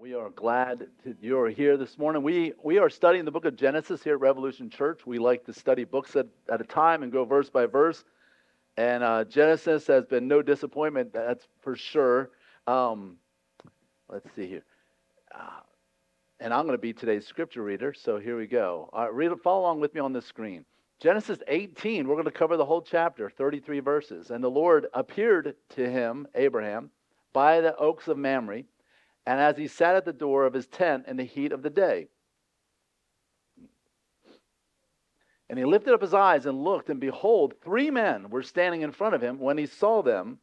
We are glad that you're here this morning. We, we are studying the book of Genesis here at Revolution Church. We like to study books at, at a time and go verse by verse. And uh, Genesis has been no disappointment, that's for sure. Um, let's see here. Uh, and I'm going to be today's scripture reader, so here we go. Read, follow along with me on the screen. Genesis 18, we're going to cover the whole chapter, 33 verses. And the Lord appeared to him, Abraham, by the oaks of Mamre and as he sat at the door of his tent in the heat of the day. And he lifted up his eyes and looked, and behold, three men were standing in front of him. When he saw them,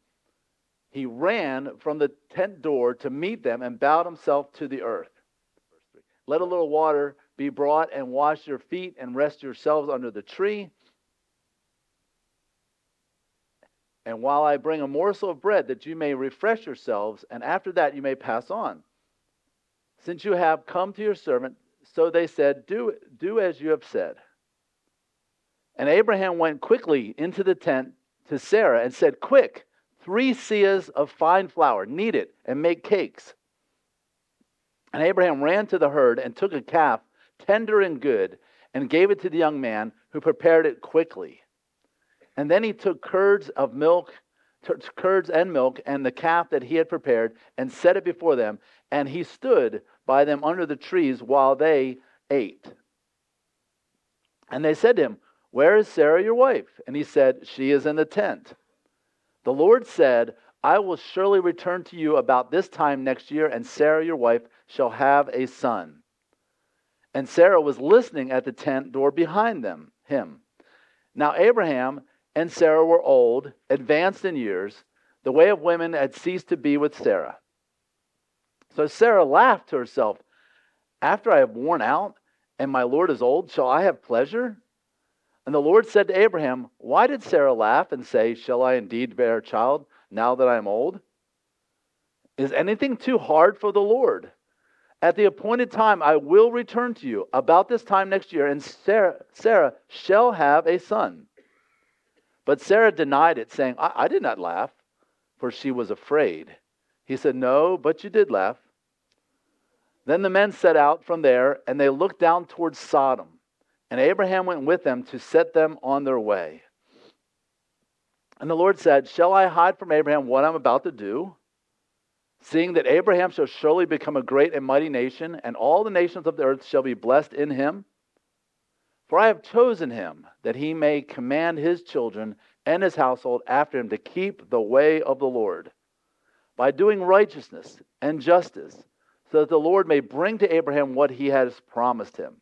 he ran from the tent door to meet them and bowed himself to the earth. Let a little water be brought and wash your feet and rest yourselves under the tree. And while I bring a morsel of bread that you may refresh yourselves, and after that you may pass on. Since you have come to your servant, so they said, Do, do as you have said. And Abraham went quickly into the tent to Sarah and said, Quick, three seahs of fine flour, knead it, and make cakes. And Abraham ran to the herd and took a calf, tender and good, and gave it to the young man, who prepared it quickly. And then he took curds of milk, curds and milk, and the calf that he had prepared, and set it before them. And he stood by them under the trees while they ate. And they said to him, Where is Sarah your wife? And he said, She is in the tent. The Lord said, I will surely return to you about this time next year, and Sarah your wife shall have a son. And Sarah was listening at the tent door behind them, him. Now Abraham and Sarah were old, advanced in years. The way of women had ceased to be with Sarah. So Sarah laughed to herself, After I have worn out and my Lord is old, shall I have pleasure? And the Lord said to Abraham, Why did Sarah laugh and say, Shall I indeed bear a child now that I am old? Is anything too hard for the Lord? At the appointed time, I will return to you about this time next year, and Sarah, Sarah shall have a son. But Sarah denied it, saying, I, I did not laugh, for she was afraid. He said, No, but you did laugh. Then the men set out from there, and they looked down towards Sodom. And Abraham went with them to set them on their way. And the Lord said, Shall I hide from Abraham what I'm about to do? Seeing that Abraham shall surely become a great and mighty nation, and all the nations of the earth shall be blessed in him. For I have chosen him that he may command his children and his household after him to keep the way of the Lord by doing righteousness and justice, so that the Lord may bring to Abraham what he has promised him.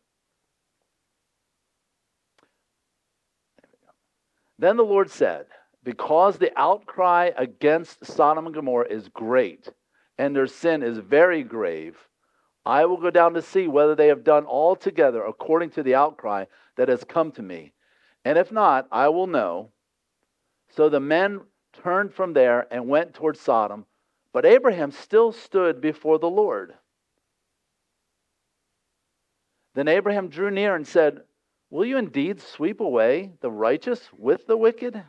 Then the Lord said, Because the outcry against Sodom and Gomorrah is great, and their sin is very grave, I will go down to see whether they have done altogether according to the outcry that has come to me. And if not, I will know. So the men turned from there and went toward Sodom, but Abraham still stood before the Lord. Then Abraham drew near and said, Will you indeed sweep away the righteous with the wicked?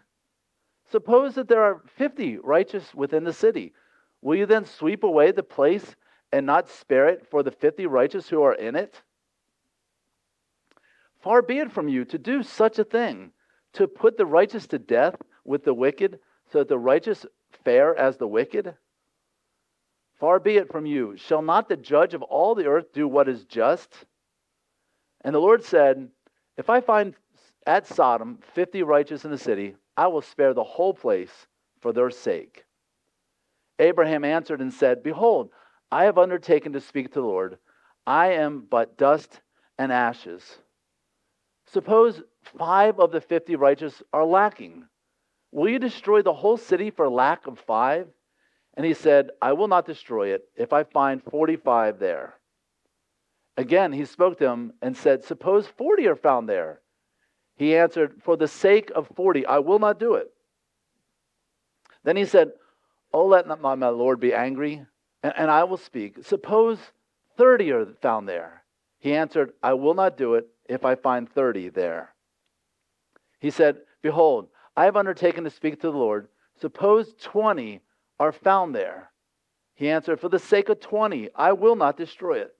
Suppose that there are fifty righteous within the city. Will you then sweep away the place and not spare it for the fifty righteous who are in it? Far be it from you to do such a thing, to put the righteous to death with the wicked, so that the righteous fare as the wicked. Far be it from you. Shall not the judge of all the earth do what is just? And the Lord said, If I find at Sodom fifty righteous in the city, I will spare the whole place for their sake. Abraham answered and said, Behold, I have undertaken to speak to the Lord. I am but dust and ashes. Suppose five of the fifty righteous are lacking. Will you destroy the whole city for lack of five? And he said, I will not destroy it if I find 45 there. Again, he spoke to him and said, Suppose 40 are found there. He answered, For the sake of 40, I will not do it. Then he said, Oh, let not my Lord be angry and, and I will speak. Suppose 30 are found there. He answered, I will not do it if I find 30 there. He said, Behold, I have undertaken to speak to the Lord. Suppose 20 are found there. He answered, For the sake of 20, I will not destroy it.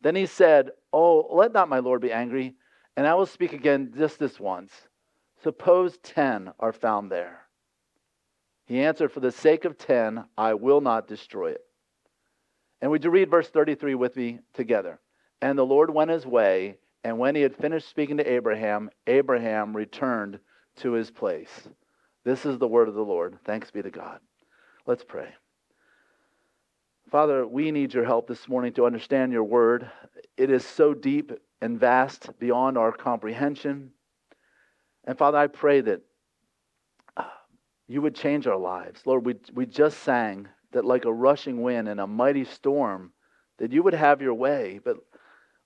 Then he said, Oh, let not my Lord be angry, and I will speak again just this once. Suppose 10 are found there. He answered, For the sake of 10, I will not destroy it. And would you read verse 33 with me together? And the Lord went his way, and when he had finished speaking to Abraham, Abraham returned to his place. This is the word of the Lord. Thanks be to God. Let's pray. Father, we need your help this morning to understand your word. It is so deep and vast beyond our comprehension. And Father, I pray that you would change our lives. Lord, we, we just sang that like a rushing wind and a mighty storm, that you would have your way. But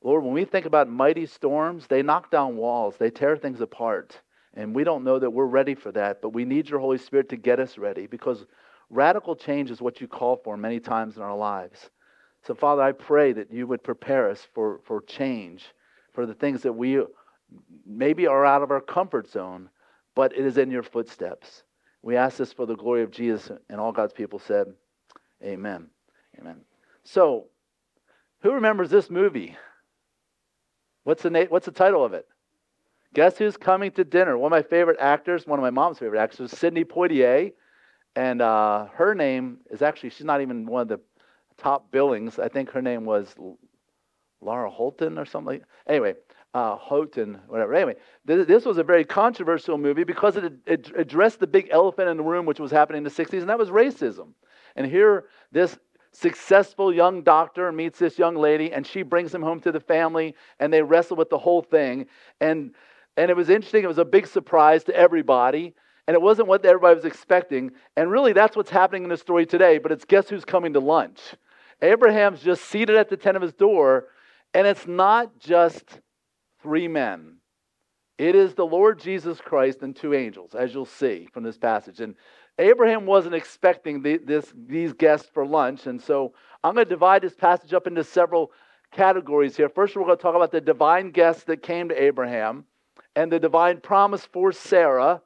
Lord, when we think about mighty storms, they knock down walls, they tear things apart. And we don't know that we're ready for that, but we need your Holy Spirit to get us ready because radical change is what you call for many times in our lives. So, Father, I pray that you would prepare us for, for change, for the things that we maybe are out of our comfort zone, but it is in your footsteps. We ask this for the glory of Jesus, and all God's people said, Amen. Amen. So, who remembers this movie? What's the, na- what's the title of it? Guess who's coming to dinner? One of my favorite actors, one of my mom's favorite actors, was Sidney Poitier. And uh, her name is actually, she's not even one of the top billings. I think her name was Laura Holton or something. Anyway, uh, Houghton, whatever. Anyway, th- this was a very controversial movie because it, it addressed the big elephant in the room, which was happening in the 60s, and that was racism. And here, this successful young doctor meets this young lady, and she brings him home to the family, and they wrestle with the whole thing. And and it was interesting. It was a big surprise to everybody. And it wasn't what everybody was expecting. And really, that's what's happening in the story today. But it's guess who's coming to lunch? Abraham's just seated at the tent of his door. And it's not just three men, it is the Lord Jesus Christ and two angels, as you'll see from this passage. And Abraham wasn't expecting the, this, these guests for lunch. And so I'm going to divide this passage up into several categories here. First, we're going to talk about the divine guests that came to Abraham and the divine promise for Sarah,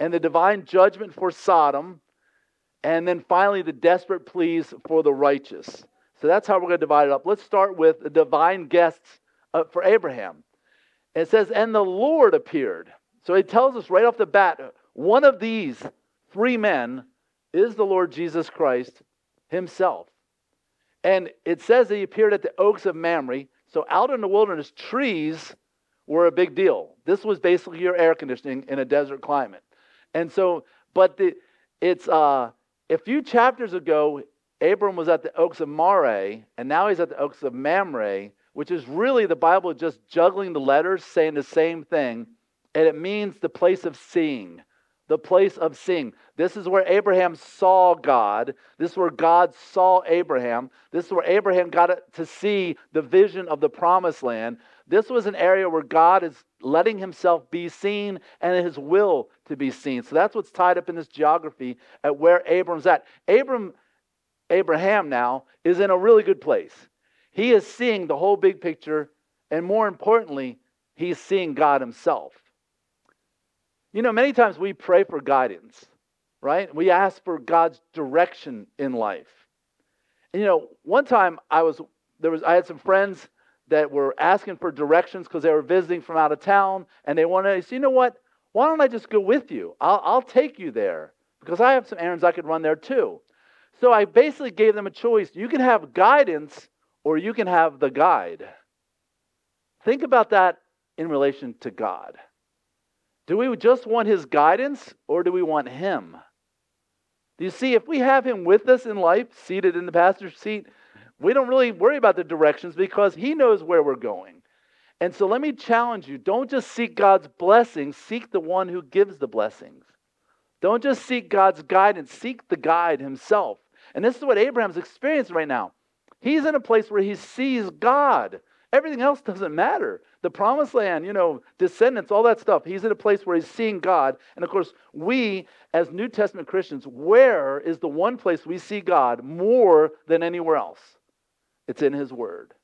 and the divine judgment for Sodom, and then finally the desperate pleas for the righteous. So that's how we're going to divide it up. Let's start with the divine guests uh, for Abraham. It says, And the Lord appeared. So it tells us right off the bat one of these three men is the Lord Jesus Christ himself. And it says that he appeared at the oaks of Mamre. So out in the wilderness, trees were a big deal. This was basically your air conditioning in a desert climate. And so, but the, it's uh, a few chapters ago, Abram was at the Oaks of Moreh, and now he's at the Oaks of Mamre, which is really the Bible just juggling the letters, saying the same thing, and it means the place of seeing the place of seeing. This is where Abraham saw God. This is where God saw Abraham. This is where Abraham got to see the vision of the promised land. This was an area where God is letting himself be seen and his will to be seen. So that's what's tied up in this geography at where Abram's at. Abram, Abraham now is in a really good place. He is seeing the whole big picture, and more importantly, he's seeing God himself. You know, many times we pray for guidance, right? We ask for God's direction in life. And you know, one time I was there was I had some friends that were asking for directions because they were visiting from out of town and they wanted to say, you know what? Why don't I just go with you? I'll, I'll take you there because I have some errands I could run there too. So I basically gave them a choice. You can have guidance or you can have the guide. Think about that in relation to God. Do we just want his guidance or do we want him? Do you see, if we have him with us in life, seated in the pastor's seat, we don't really worry about the directions because he knows where we're going. And so let me challenge you don't just seek God's blessings, seek the one who gives the blessings. Don't just seek God's guidance, seek the guide himself. And this is what Abraham's experiencing right now. He's in a place where he sees God. Everything else doesn't matter. The promised land, you know, descendants, all that stuff. He's in a place where he's seeing God. And of course, we as New Testament Christians, where is the one place we see God more than anywhere else? It's in his word.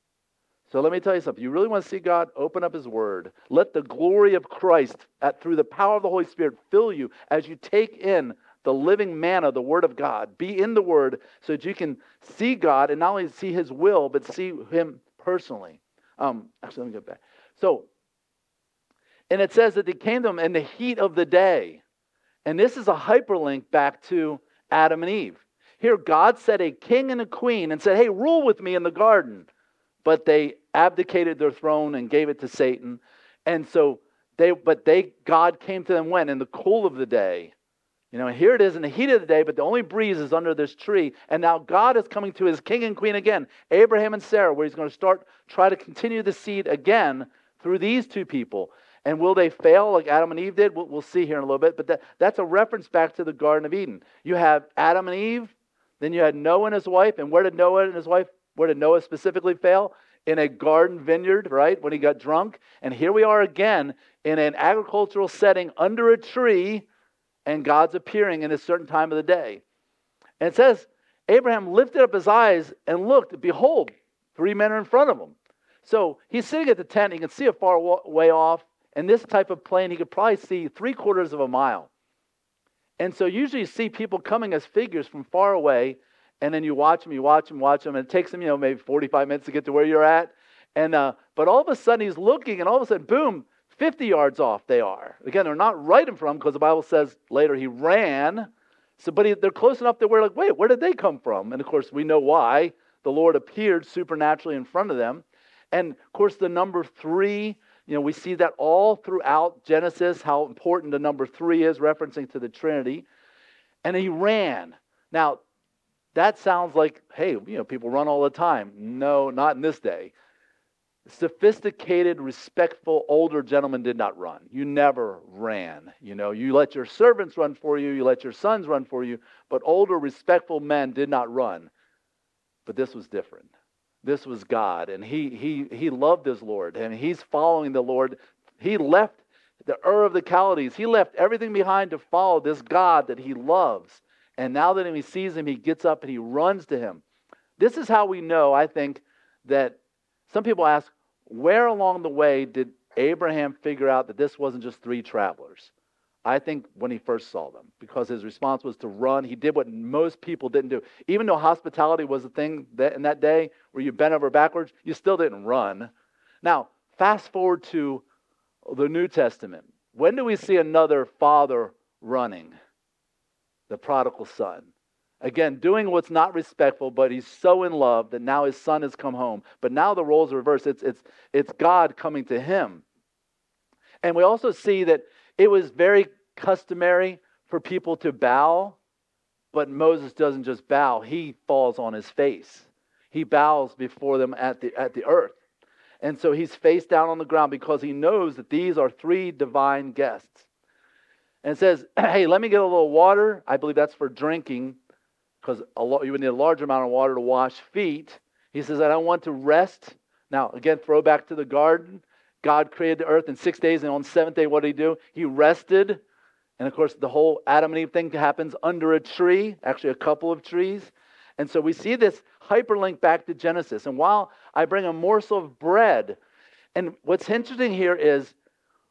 So let me tell you something. You really want to see God? Open up his word. Let the glory of Christ at, through the power of the Holy Spirit fill you as you take in the living manna, the Word of God. Be in the Word so that you can see God and not only see His will, but see Him personally. Um, actually, let me get back. So, and it says that they came to them in the heat of the day. And this is a hyperlink back to Adam and Eve. Here, God set a king and a queen and said, Hey, rule with me in the garden. But they abdicated their throne and gave it to Satan. And so they, but they, God came to them when? In the cool of the day. You know, here it is in the heat of the day, but the only breeze is under this tree. And now God is coming to his king and queen again, Abraham and Sarah, where he's going to start, try to continue the seed again through these two people. And will they fail like Adam and Eve did? We'll, we'll see here in a little bit. But that, that's a reference back to the Garden of Eden. You have Adam and Eve, then you had Noah and his wife. And where did Noah and his wife, where did Noah specifically fail? In a garden vineyard, right? When he got drunk. And here we are again in an agricultural setting under a tree, and God's appearing in a certain time of the day. And it says, Abraham lifted up his eyes and looked, behold, three men are in front of him. So he's sitting at the tent. He can see a far way off. And this type of plain, he could probably see three quarters of a mile. And so usually you see people coming as figures from far away, and then you watch them, you watch them, watch them, and it takes them, you know, maybe 45 minutes to get to where you're at. And uh, but all of a sudden he's looking, and all of a sudden, boom, 50 yards off they are. Again, they're not right in front because the Bible says later he ran. So, but he, they're close enough that we're like, wait, where did they come from? And of course, we know why. The Lord appeared supernaturally in front of them. And of course, the number three you know, we see that all throughout Genesis, how important the number three is, referencing to the Trinity. And he ran. Now, that sounds like, hey, you know, people run all the time. No, not in this day. Sophisticated, respectful, older gentlemen did not run. You never ran. You know, you let your servants run for you, you let your sons run for you, but older, respectful men did not run. But this was different. This was God, and he, he, he loved his Lord, and he's following the Lord. He left the Ur of the Chaldees. He left everything behind to follow this God that he loves. And now that he sees him, he gets up and he runs to him. This is how we know, I think, that some people ask, where along the way did Abraham figure out that this wasn't just three travelers? I think when he first saw them, because his response was to run. He did what most people didn't do. Even though hospitality was a thing that in that day where you bent over backwards, you still didn't run. Now, fast forward to the New Testament. When do we see another father running? The prodigal son. Again, doing what's not respectful, but he's so in love that now his son has come home. But now the roles are reversed. It's, it's, it's God coming to him. And we also see that it was very customary for people to bow, but Moses doesn't just bow, he falls on his face. He bows before them at the, at the earth. And so he's face down on the ground because he knows that these are three divine guests. And says, Hey, let me get a little water. I believe that's for drinking because you would need a large amount of water to wash feet. He says, I don't want to rest. Now, again, throw back to the garden. God created the earth in six days, and on the seventh day, what did he do? He rested. And of course, the whole Adam and Eve thing happens under a tree, actually, a couple of trees. And so we see this hyperlink back to Genesis. And while I bring a morsel of bread, and what's interesting here is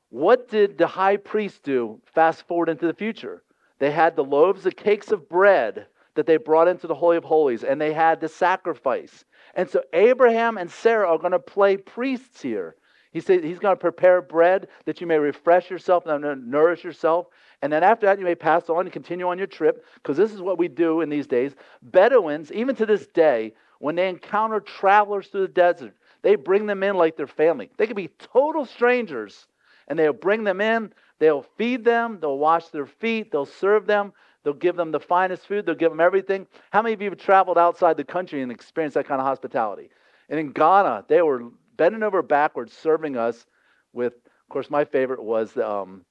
what did the high priest do fast forward into the future? They had the loaves, the cakes of bread that they brought into the Holy of Holies, and they had the sacrifice. And so Abraham and Sarah are going to play priests here. He said he's going to prepare bread that you may refresh yourself and nourish yourself. And then after that, you may pass on and continue on your trip, because this is what we do in these days. Bedouins, even to this day, when they encounter travelers through the desert, they bring them in like their family. They could be total strangers, and they'll bring them in. They'll feed them. They'll wash their feet. They'll serve them. They'll give them the finest food. They'll give them everything. How many of you have traveled outside the country and experienced that kind of hospitality? And in Ghana, they were bending over backwards, serving us with, of course, my favorite was um,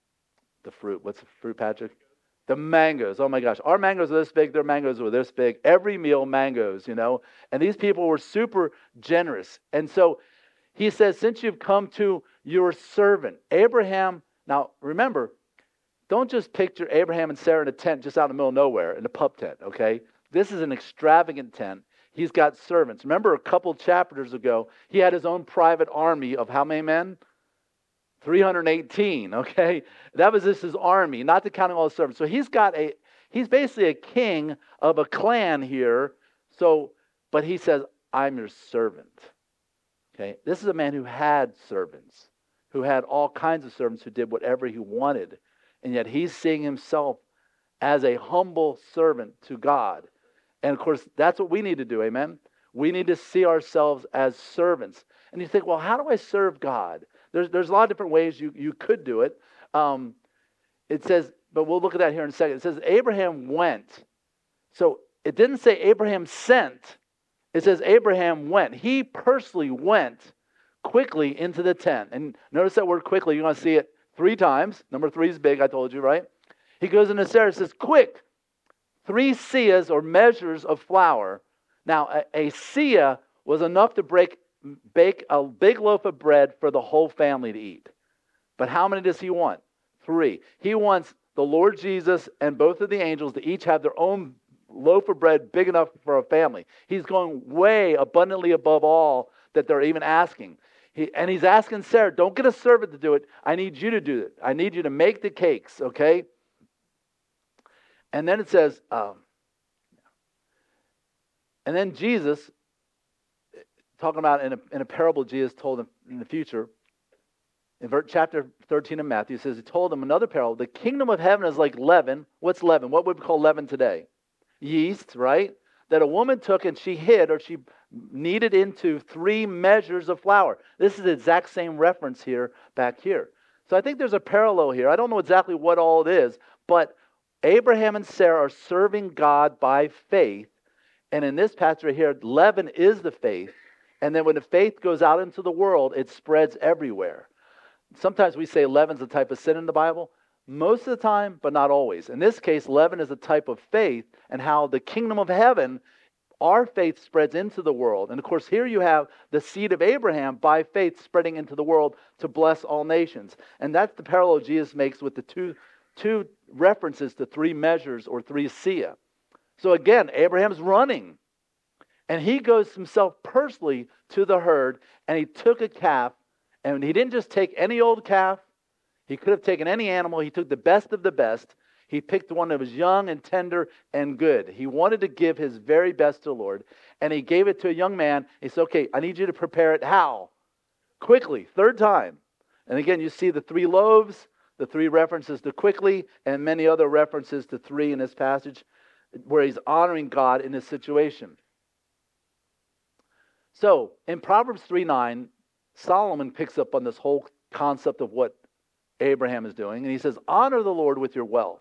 the fruit. What's the fruit, Patrick? The mangoes. Oh my gosh. Our mangoes are this big, their mangoes were this big. Every meal, mangoes, you know. And these people were super generous. And so he says, Since you've come to your servant, Abraham, now remember, don't just picture Abraham and Sarah in a tent just out in the middle of nowhere, in a pup tent, okay? This is an extravagant tent. He's got servants. Remember a couple chapters ago, he had his own private army of how many men? 318, okay? That was just his army, not to counting all the servants. So he's got a He's basically a king of a clan here. So, but he says, I'm your servant. Okay? This is a man who had servants, who had all kinds of servants who did whatever he wanted. And yet he's seeing himself as a humble servant to God. And of course, that's what we need to do. Amen? We need to see ourselves as servants. And you think, well, how do I serve God? There's, there's a lot of different ways you, you could do it. Um, it says, but we'll look at that here in a second. It says, Abraham went. So it didn't say Abraham sent, it says Abraham went. He personally went quickly into the tent. And notice that word quickly. You're going to see it three times. Number three is big, I told you, right? He goes into Sarah and says, Quick, three seahs or measures of flour. Now, a, a seah was enough to break, bake a big loaf of bread for the whole family to eat. But how many does he want? Three. He wants the Lord Jesus and both of the angels to each have their own loaf of bread big enough for a family. He's going way abundantly above all that they're even asking. He, and he's asking Sarah, don't get a servant to do it. I need you to do it. I need you to make the cakes, okay? And then it says, um, and then Jesus, talking about in a, in a parable Jesus told in the future, in chapter 13 of Matthew, says he told them another parable. The kingdom of heaven is like leaven. What's leaven? What would we call leaven today? Yeast, right? That a woman took and she hid or she kneaded into three measures of flour. This is the exact same reference here back here. So I think there's a parallel here. I don't know exactly what all it is, but Abraham and Sarah are serving God by faith. And in this passage right here, leaven is the faith. And then when the faith goes out into the world, it spreads everywhere. Sometimes we say leaven's a type of sin in the Bible. Most of the time, but not always. In this case, leaven is a type of faith and how the kingdom of heaven, our faith spreads into the world. And of course, here you have the seed of Abraham by faith spreading into the world to bless all nations. And that's the parallel Jesus makes with the two, two references to three measures or three seah. So again, Abraham's running. And he goes himself personally to the herd and he took a calf and he didn't just take any old calf, he could have taken any animal. He took the best of the best. He picked one that was young and tender and good. He wanted to give his very best to the Lord, and he gave it to a young man. He said, Okay, I need you to prepare it. How? Quickly, third time. And again, you see the three loaves, the three references to quickly, and many other references to three in this passage where he's honoring God in this situation. So in Proverbs 3 9, Solomon picks up on this whole concept of what Abraham is doing, and he says, Honor the Lord with your wealth.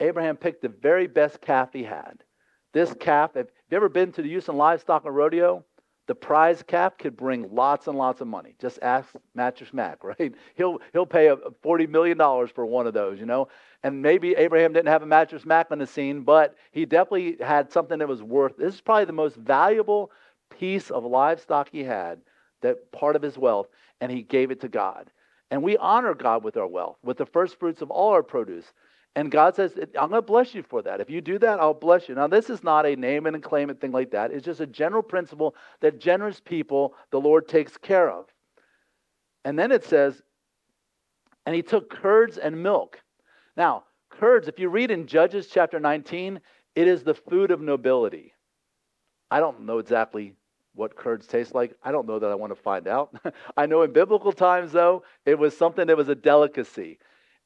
Abraham picked the very best calf he had. This calf, have you ever been to the Houston Livestock and Rodeo? The prize calf could bring lots and lots of money. Just ask Mattress Mac, right? He'll, he'll pay $40 million for one of those, you know? And maybe Abraham didn't have a Mattress Mac on the scene, but he definitely had something that was worth. This is probably the most valuable piece of livestock he had that part of his wealth, and he gave it to God. And we honor God with our wealth, with the first fruits of all our produce. And God says, I'm going to bless you for that. If you do that, I'll bless you. Now, this is not a name and claim and thing like that. It's just a general principle that generous people the Lord takes care of. And then it says, and he took curds and milk. Now, curds, if you read in Judges chapter 19, it is the food of nobility. I don't know exactly what curds taste like? I don't know that I want to find out. I know in biblical times, though, it was something that was a delicacy.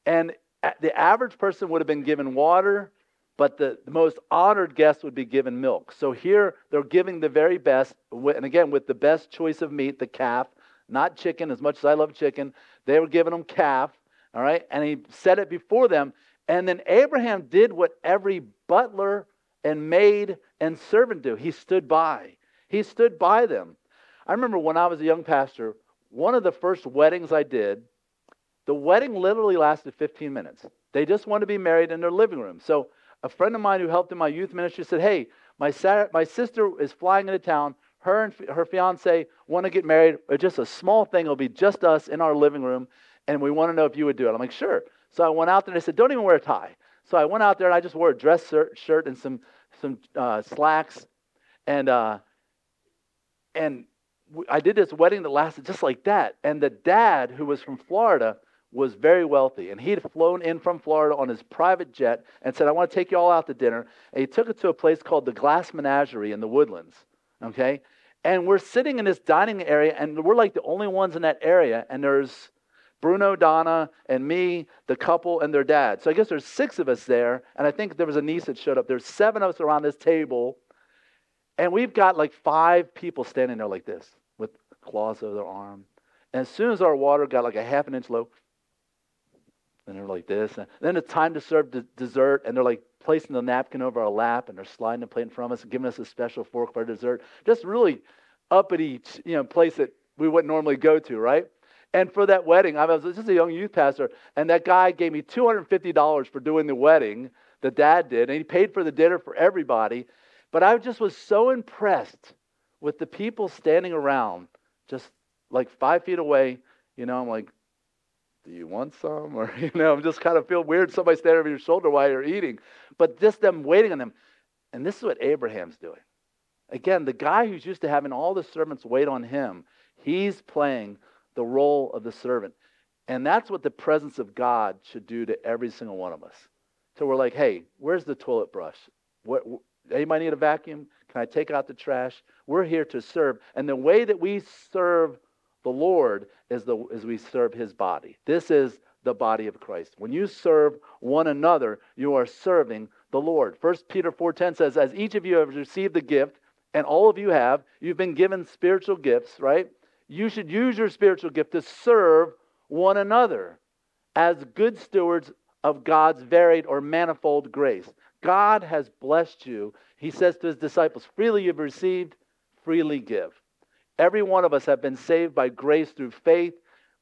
And the average person would have been given water, but the, the most honored guest would be given milk. So here they're giving the very best, and again, with the best choice of meat, the calf, not chicken, as much as I love chicken. They were giving them calf, all right? And he set it before them. And then Abraham did what every butler and maid and servant do. He stood by. He stood by them. I remember when I was a young pastor, one of the first weddings I did, the wedding literally lasted 15 minutes. They just wanted to be married in their living room. So a friend of mine who helped in my youth ministry said, Hey, my, my sister is flying into town. Her and her fiance want to get married. It's just a small thing. It'll be just us in our living room. And we want to know if you would do it. I'm like, Sure. So I went out there and I said, Don't even wear a tie. So I went out there and I just wore a dress shirt and some, some uh, slacks. And uh, and I did this wedding that lasted just like that. And the dad, who was from Florida, was very wealthy, and he had flown in from Florida on his private jet and said, I want to take you all out to dinner. And he took it to a place called the Glass Menagerie in the Woodlands. Okay? And we're sitting in this dining area, and we're like the only ones in that area, and there's Bruno, Donna, and me, the couple, and their dad. So I guess there's six of us there, and I think there was a niece that showed up. There's seven of us around this table, and we've got like five people standing there like this with claws over their arm. And as soon as our water got like a half an inch low, and they're like this. And then it's time to serve d- dessert, and they're like placing the napkin over our lap, and they're sliding the plate in front of us and giving us a special fork for dessert. Just really uppity, you know, place that we wouldn't normally go to, right? And for that wedding, I was just a young youth pastor, and that guy gave me $250 for doing the wedding. The dad did, and he paid for the dinner for everybody. But I just was so impressed with the people standing around, just like five feet away. You know, I'm like, do you want some? Or, you know, I'm just kind of feel weird somebody standing over your shoulder while you're eating. But just them waiting on them. And this is what Abraham's doing. Again, the guy who's used to having all the servants wait on him, he's playing the role of the servant. And that's what the presence of God should do to every single one of us. So we're like, hey, where's the toilet brush? What, anybody need a vacuum? Can I take out the trash? We're here to serve. And the way that we serve the Lord is, the, is we serve his body. This is the body of Christ. When you serve one another, you are serving the Lord. 1 Peter 4:10 says, As each of you have received the gift, and all of you have, you've been given spiritual gifts, right? you should use your spiritual gift to serve one another as good stewards of God's varied or manifold grace. God has blessed you. He says to his disciples, freely you've received, freely give. Every one of us have been saved by grace through faith.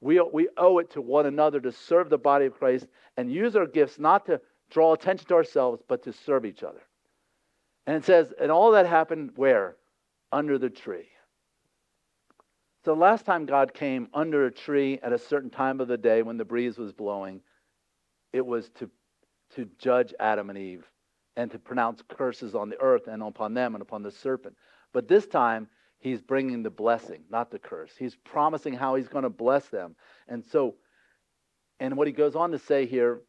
We, we owe it to one another to serve the body of Christ and use our gifts not to draw attention to ourselves, but to serve each other. And it says, and all that happened where? Under the tree. So the last time God came under a tree at a certain time of the day when the breeze was blowing, it was to, to judge Adam and Eve and to pronounce curses on the earth and upon them and upon the serpent. But this time, he's bringing the blessing, not the curse. He's promising how he's going to bless them. And so, and what he goes on to say here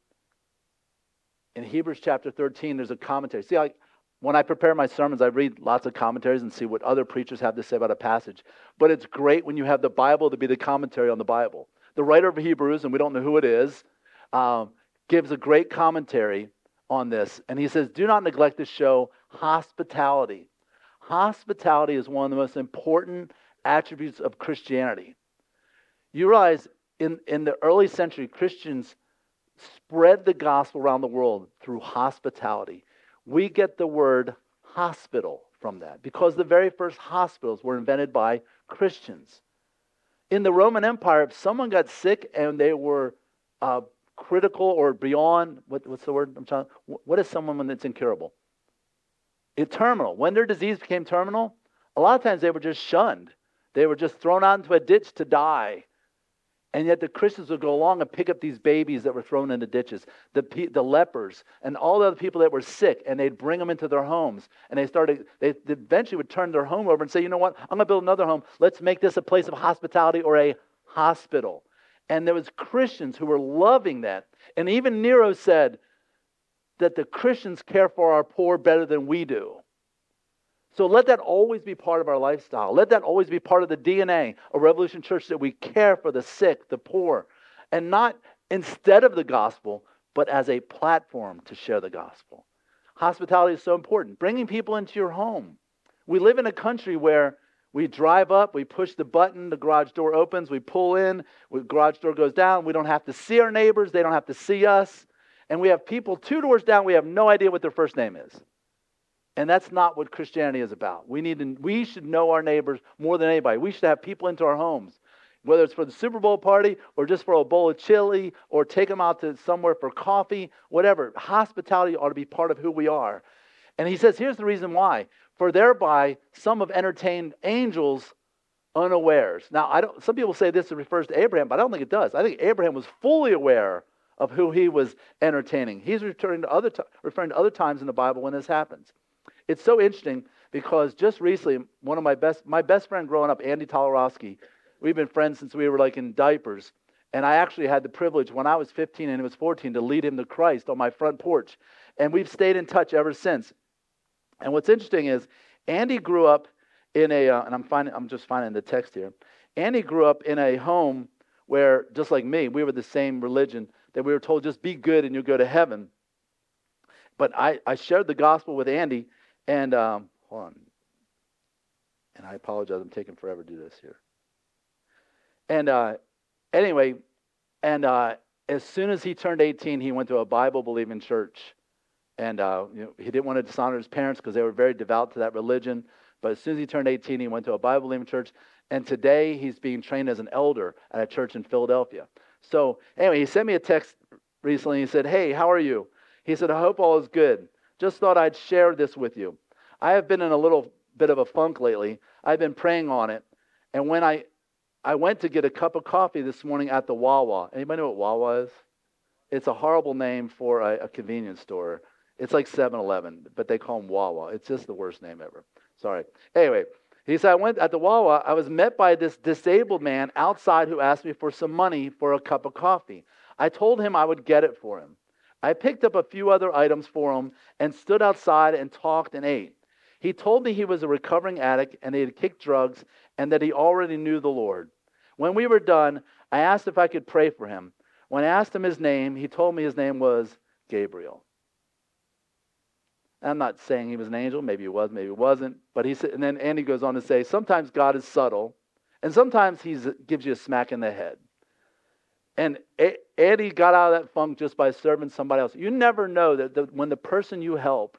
in Hebrews chapter 13, there's a commentary. See, like when I prepare my sermons, I read lots of commentaries and see what other preachers have to say about a passage. But it's great when you have the Bible to be the commentary on the Bible. The writer of Hebrews, and we don't know who it is, um, gives a great commentary on this. And he says, Do not neglect to show hospitality. Hospitality is one of the most important attributes of Christianity. You realize in, in the early century, Christians spread the gospel around the world through hospitality. We get the word hospital from that because the very first hospitals were invented by Christians. In the Roman Empire, if someone got sick and they were uh, critical or beyond, what, what's the word? I'm trying, what is someone it's incurable? It, terminal. When their disease became terminal, a lot of times they were just shunned. They were just thrown out into a ditch to die. And yet the Christians would go along and pick up these babies that were thrown into ditches, the, the lepers, and all the other people that were sick, and they'd bring them into their homes. And they started, they eventually would turn their home over and say, you know what, I'm going to build another home. Let's make this a place of hospitality or a hospital. And there was Christians who were loving that. And even Nero said that the Christians care for our poor better than we do. So let that always be part of our lifestyle. Let that always be part of the DNA of Revolution Church that we care for the sick, the poor, and not instead of the gospel, but as a platform to share the gospel. Hospitality is so important. Bringing people into your home. We live in a country where we drive up, we push the button, the garage door opens, we pull in, the garage door goes down. We don't have to see our neighbors, they don't have to see us. And we have people two doors down, we have no idea what their first name is. And that's not what Christianity is about. We, need to, we should know our neighbors more than anybody. We should have people into our homes, whether it's for the Super Bowl party or just for a bowl of chili or take them out to somewhere for coffee, whatever. Hospitality ought to be part of who we are. And he says, here's the reason why. For thereby some have entertained angels unawares. Now, I don't, some people say this refers to Abraham, but I don't think it does. I think Abraham was fully aware of who he was entertaining. He's referring to other, referring to other times in the Bible when this happens. It's so interesting because just recently, one of my best, my best friend growing up, Andy Tolarowski, we've been friends since we were like in diapers. And I actually had the privilege when I was 15 and he was 14 to lead him to Christ on my front porch. And we've stayed in touch ever since. And what's interesting is Andy grew up in a, uh, and I'm finding, I'm just finding the text here. Andy grew up in a home where, just like me, we were the same religion that we were told just be good and you'll go to heaven. But I, I shared the gospel with Andy, and um, hold on. And I apologize, I'm taking forever to do this here. And uh, anyway, and uh, as soon as he turned 18, he went to a Bible believing church. And uh, you know, he didn't want to dishonor his parents because they were very devout to that religion. But as soon as he turned 18, he went to a Bible believing church. And today he's being trained as an elder at a church in Philadelphia. So, anyway, he sent me a text recently. He said, Hey, how are you? He said, I hope all is good. Just thought I'd share this with you. I have been in a little bit of a funk lately. I've been praying on it. And when I I went to get a cup of coffee this morning at the Wawa. Anybody know what Wawa is? It's a horrible name for a, a convenience store. It's like 7 Eleven, but they call them Wawa. It's just the worst name ever. Sorry. Anyway, he said, I went at the Wawa. I was met by this disabled man outside who asked me for some money for a cup of coffee. I told him I would get it for him. I picked up a few other items for him and stood outside and talked and ate. He told me he was a recovering addict and he had kicked drugs and that he already knew the Lord. When we were done, I asked if I could pray for him. When I asked him his name, he told me his name was Gabriel. I'm not saying he was an angel. Maybe he was, maybe he wasn't. But he said, and then Andy goes on to say, sometimes God is subtle, and sometimes he gives you a smack in the head. And Andy got out of that funk just by serving somebody else. You never know that the, when the person you help,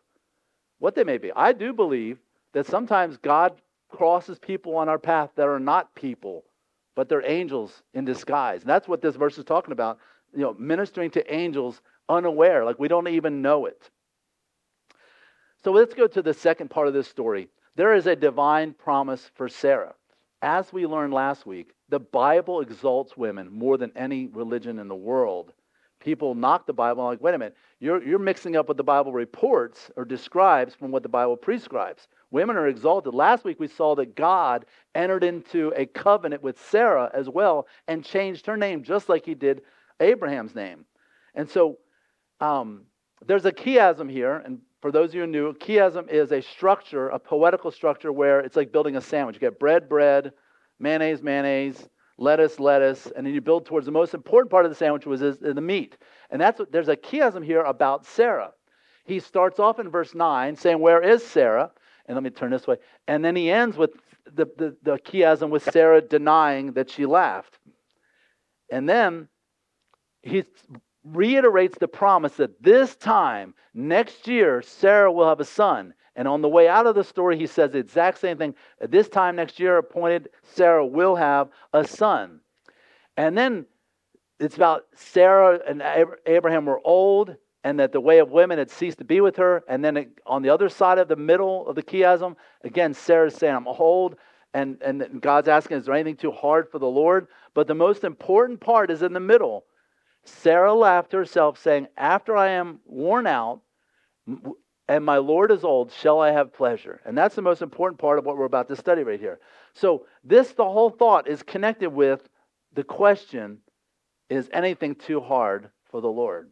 what they may be. I do believe that sometimes God crosses people on our path that are not people, but they're angels in disguise. And that's what this verse is talking about. You know, ministering to angels unaware, like we don't even know it. So let's go to the second part of this story. There is a divine promise for Sarah. As we learned last week, the Bible exalts women more than any religion in the world. People knock the Bible like, wait a minute, you're, you're mixing up what the Bible reports or describes from what the Bible prescribes. Women are exalted. Last week we saw that God entered into a covenant with Sarah as well and changed her name just like he did Abraham's name. And so um, there's a chiasm here, and for those of you who knew, chiasm is a structure, a poetical structure where it's like building a sandwich. You get bread, bread, mayonnaise, mayonnaise, lettuce, lettuce, and then you build towards the most important part of the sandwich, which is the meat. And that's what, there's a chiasm here about Sarah. He starts off in verse 9 saying, Where is Sarah? And let me turn this way. And then he ends with the, the, the chiasm with Sarah denying that she laughed. And then he reiterates the promise that this time, next year, Sarah will have a son. And on the way out of the story, he says the exact same thing. This time next year, appointed, Sarah will have a son. And then it's about Sarah and Abraham were old, and that the way of women had ceased to be with her. And then on the other side of the middle of the chiasm, again, Sarah's saying, I'm old. And, and God's asking, is there anything too hard for the Lord? But the most important part is in the middle. Sarah laughed to herself, saying, After I am worn out, and my Lord is old, shall I have pleasure? And that's the most important part of what we're about to study right here. So, this, the whole thought, is connected with the question is anything too hard for the Lord?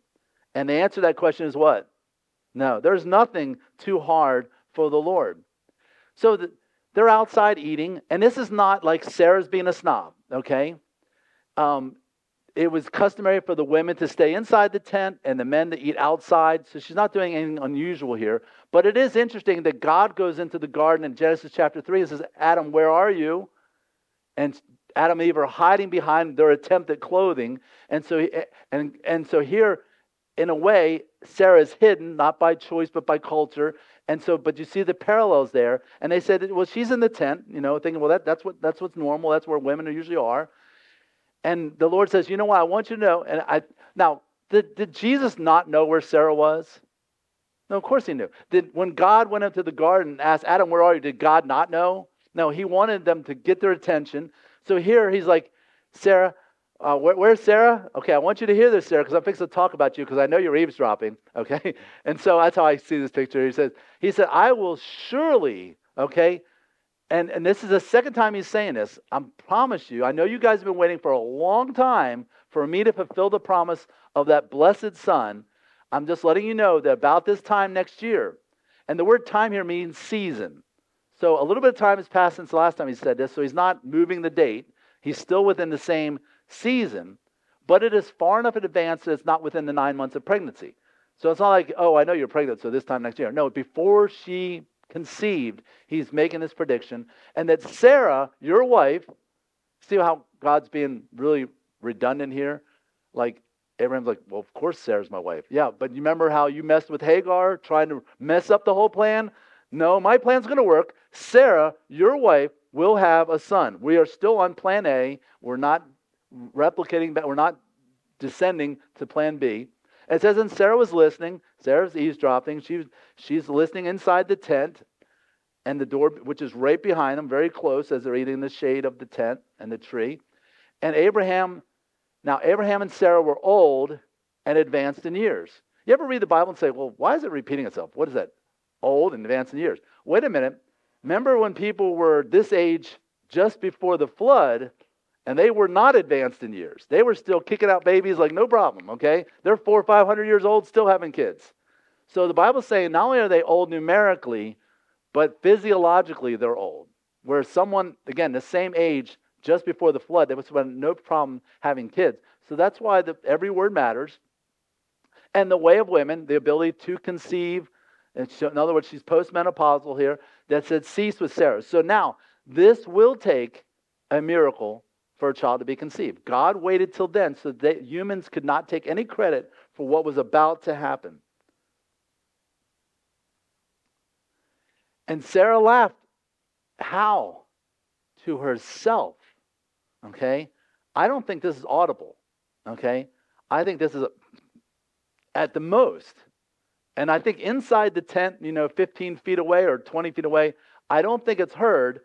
And the answer to that question is what? No, there's nothing too hard for the Lord. So, the, they're outside eating, and this is not like Sarah's being a snob, okay? Um, it was customary for the women to stay inside the tent and the men to eat outside. So she's not doing anything unusual here. But it is interesting that God goes into the garden in Genesis chapter 3 and says, Adam, where are you? And Adam and Eve are hiding behind their attempt at clothing. And so, and, and so here, in a way, Sarah is hidden, not by choice, but by culture. And so, but you see the parallels there. And they said, well, she's in the tent, you know, thinking, well, that, that's, what, that's what's normal. That's where women usually are. And the Lord says, You know what? I want you to know. And I now, did, did Jesus not know where Sarah was? No, of course he knew. Did when God went into the garden and asked Adam, Where are you? Did God not know? No, he wanted them to get their attention. So here he's like, Sarah, uh, where, where's Sarah? Okay, I want you to hear this, Sarah, because I'm fixing to talk about you because I know you're eavesdropping. Okay, and so that's how I see this picture. He says, he said, I will surely, okay, and, and this is the second time he's saying this. I promise you, I know you guys have been waiting for a long time for me to fulfill the promise of that blessed son, I'm just letting you know that about this time next year, and the word time here means season. So a little bit of time has passed since the last time he said this, so he's not moving the date. He's still within the same season, but it is far enough in advance that it's not within the nine months of pregnancy. So it's not like, oh, I know you're pregnant, so this time next year. No, before she conceived, he's making this prediction. And that Sarah, your wife, see how God's being really redundant here? Like, Abraham's like, well, of course Sarah's my wife. Yeah, but you remember how you messed with Hagar, trying to mess up the whole plan? No, my plan's going to work. Sarah, your wife, will have a son. We are still on plan A. We're not replicating that. We're not descending to plan B. It says, and Sarah was listening. Sarah's eavesdropping. She, she's listening inside the tent and the door, which is right behind them, very close as they're eating in the shade of the tent and the tree. And Abraham, now Abraham and Sarah were old and advanced in years. You ever read the Bible and say, well, why is it repeating itself? What is that? Old and advanced in years. Wait a minute. Remember when people were this age just before the flood? And they were not advanced in years. They were still kicking out babies like no problem, okay? They're four or five hundred years old, still having kids. So the Bible's saying not only are they old numerically, but physiologically they're old. Where someone, again, the same age just before the flood, they have no problem having kids. So that's why the, every word matters. And the way of women, the ability to conceive, and so in other words, she's postmenopausal here, that said cease with Sarah. So now, this will take a miracle for a child to be conceived. God waited till then so that humans could not take any credit for what was about to happen. And Sarah laughed. How? To herself. Okay? I don't think this is audible. Okay? I think this is a, at the most. And I think inside the tent, you know, 15 feet away or 20 feet away, I don't think it's heard.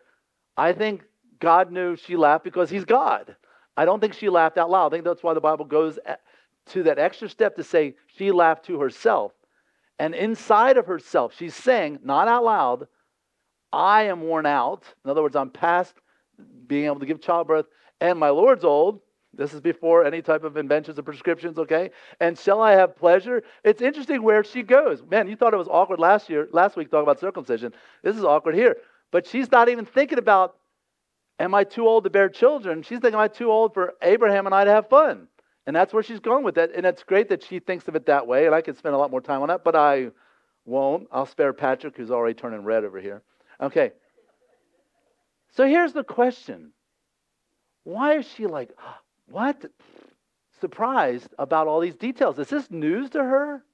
I think God knew she laughed because he's God. I don't think she laughed out loud. I think that's why the Bible goes to that extra step to say she laughed to herself. And inside of herself, she's saying, not out loud, I am worn out. In other words, I'm past being able to give childbirth, and my Lord's old. This is before any type of inventions or prescriptions, okay? And shall I have pleasure? It's interesting where she goes. Man, you thought it was awkward last year, last week talking about circumcision. This is awkward here. But she's not even thinking about Am I too old to bear children? She's thinking, Am I too old for Abraham and I to have fun? And that's where she's going with that. And it's great that she thinks of it that way. And I could spend a lot more time on that, but I won't. I'll spare Patrick, who's already turning red over here. Okay. So here's the question Why is she like, what? Surprised about all these details? Is this news to her?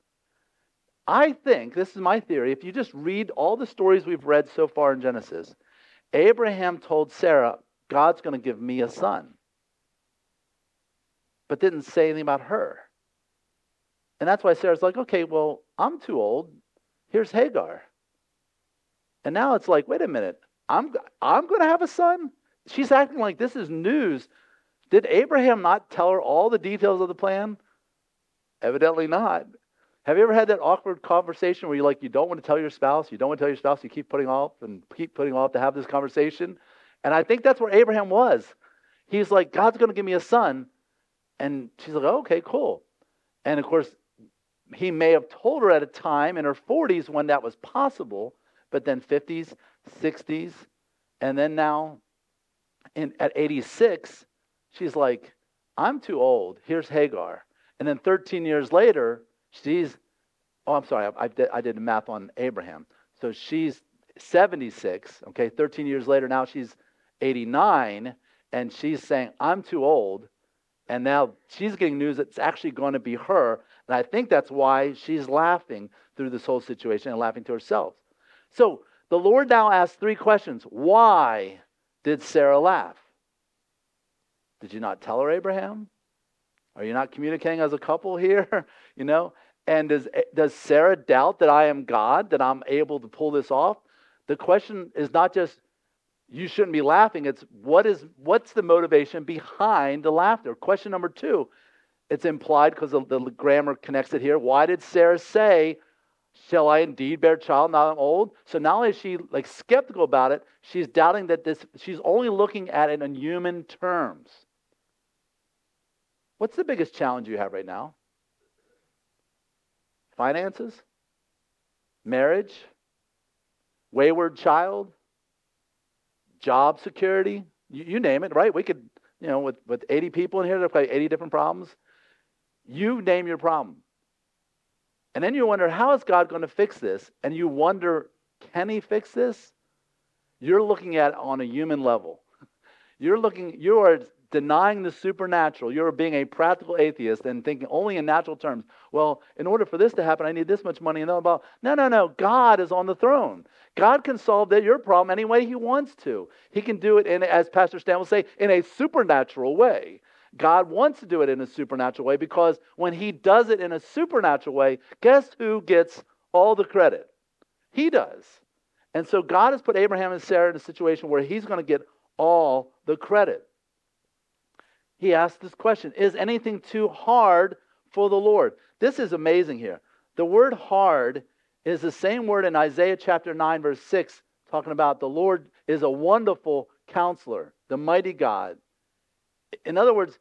I think, this is my theory, if you just read all the stories we've read so far in Genesis, Abraham told Sarah, God's going to give me a son, but didn't say anything about her. And that's why Sarah's like, okay, well, I'm too old. Here's Hagar. And now it's like, wait a minute, I'm, I'm going to have a son? She's acting like this is news. Did Abraham not tell her all the details of the plan? Evidently not. Have you ever had that awkward conversation where you like you don't want to tell your spouse, you don't want to tell your spouse, you keep putting off and keep putting off to have this conversation? And I think that's where Abraham was. He's like, God's going to give me a son. And she's like, oh, okay, cool. And of course, he may have told her at a time in her 40s when that was possible, but then 50s, 60s, and then now in, at 86, she's like, I'm too old. Here's Hagar. And then 13 years later, She's, oh, I'm sorry, I, I, did, I did math on Abraham. So she's 76, okay, 13 years later, now she's 89, and she's saying, I'm too old. And now she's getting news that it's actually going to be her. And I think that's why she's laughing through this whole situation and laughing to herself. So the Lord now asks three questions. Why did Sarah laugh? Did you not tell her, Abraham? Are you not communicating as a couple here? you know? And does, does Sarah doubt that I am God, that I'm able to pull this off? The question is not just you shouldn't be laughing, it's what is what's the motivation behind the laughter? Question number two, it's implied because the, the grammar connects it here. Why did Sarah say, Shall I indeed bear child now I'm old? So not only is she like skeptical about it, she's doubting that this she's only looking at it in human terms. What's the biggest challenge you have right now? Finances? Marriage? Wayward child? Job security? You, you name it, right? We could, you know, with, with 80 people in here, there's probably 80 different problems. You name your problem. And then you wonder, how is God going to fix this? And you wonder, can he fix this? You're looking at on a human level. You're looking, you are denying the supernatural. You're being a practical atheist and thinking only in natural terms. Well, in order for this to happen, I need this much money and all about. No, no, no. God is on the throne. God can solve that, your problem any way He wants to. He can do it in, as Pastor Stan will say, in a supernatural way. God wants to do it in a supernatural way because when He does it in a supernatural way, guess who gets all the credit? He does. And so God has put Abraham and Sarah in a situation where He's going to get all the credit. He asked this question Is anything too hard for the Lord? This is amazing here. The word hard is the same word in Isaiah chapter 9, verse 6, talking about the Lord is a wonderful counselor, the mighty God. In other words,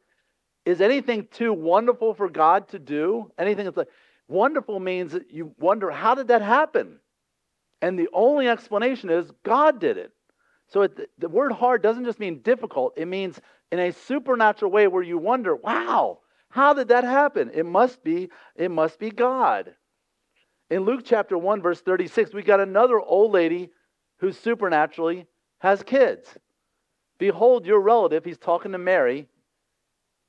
is anything too wonderful for God to do? Anything that's like wonderful means that you wonder, how did that happen? And the only explanation is God did it. So it, the word hard doesn't just mean difficult, it means in a supernatural way where you wonder, wow, how did that happen? It must be, it must be God. In Luke chapter 1, verse 36, we got another old lady who supernaturally has kids. Behold, your relative, he's talking to Mary,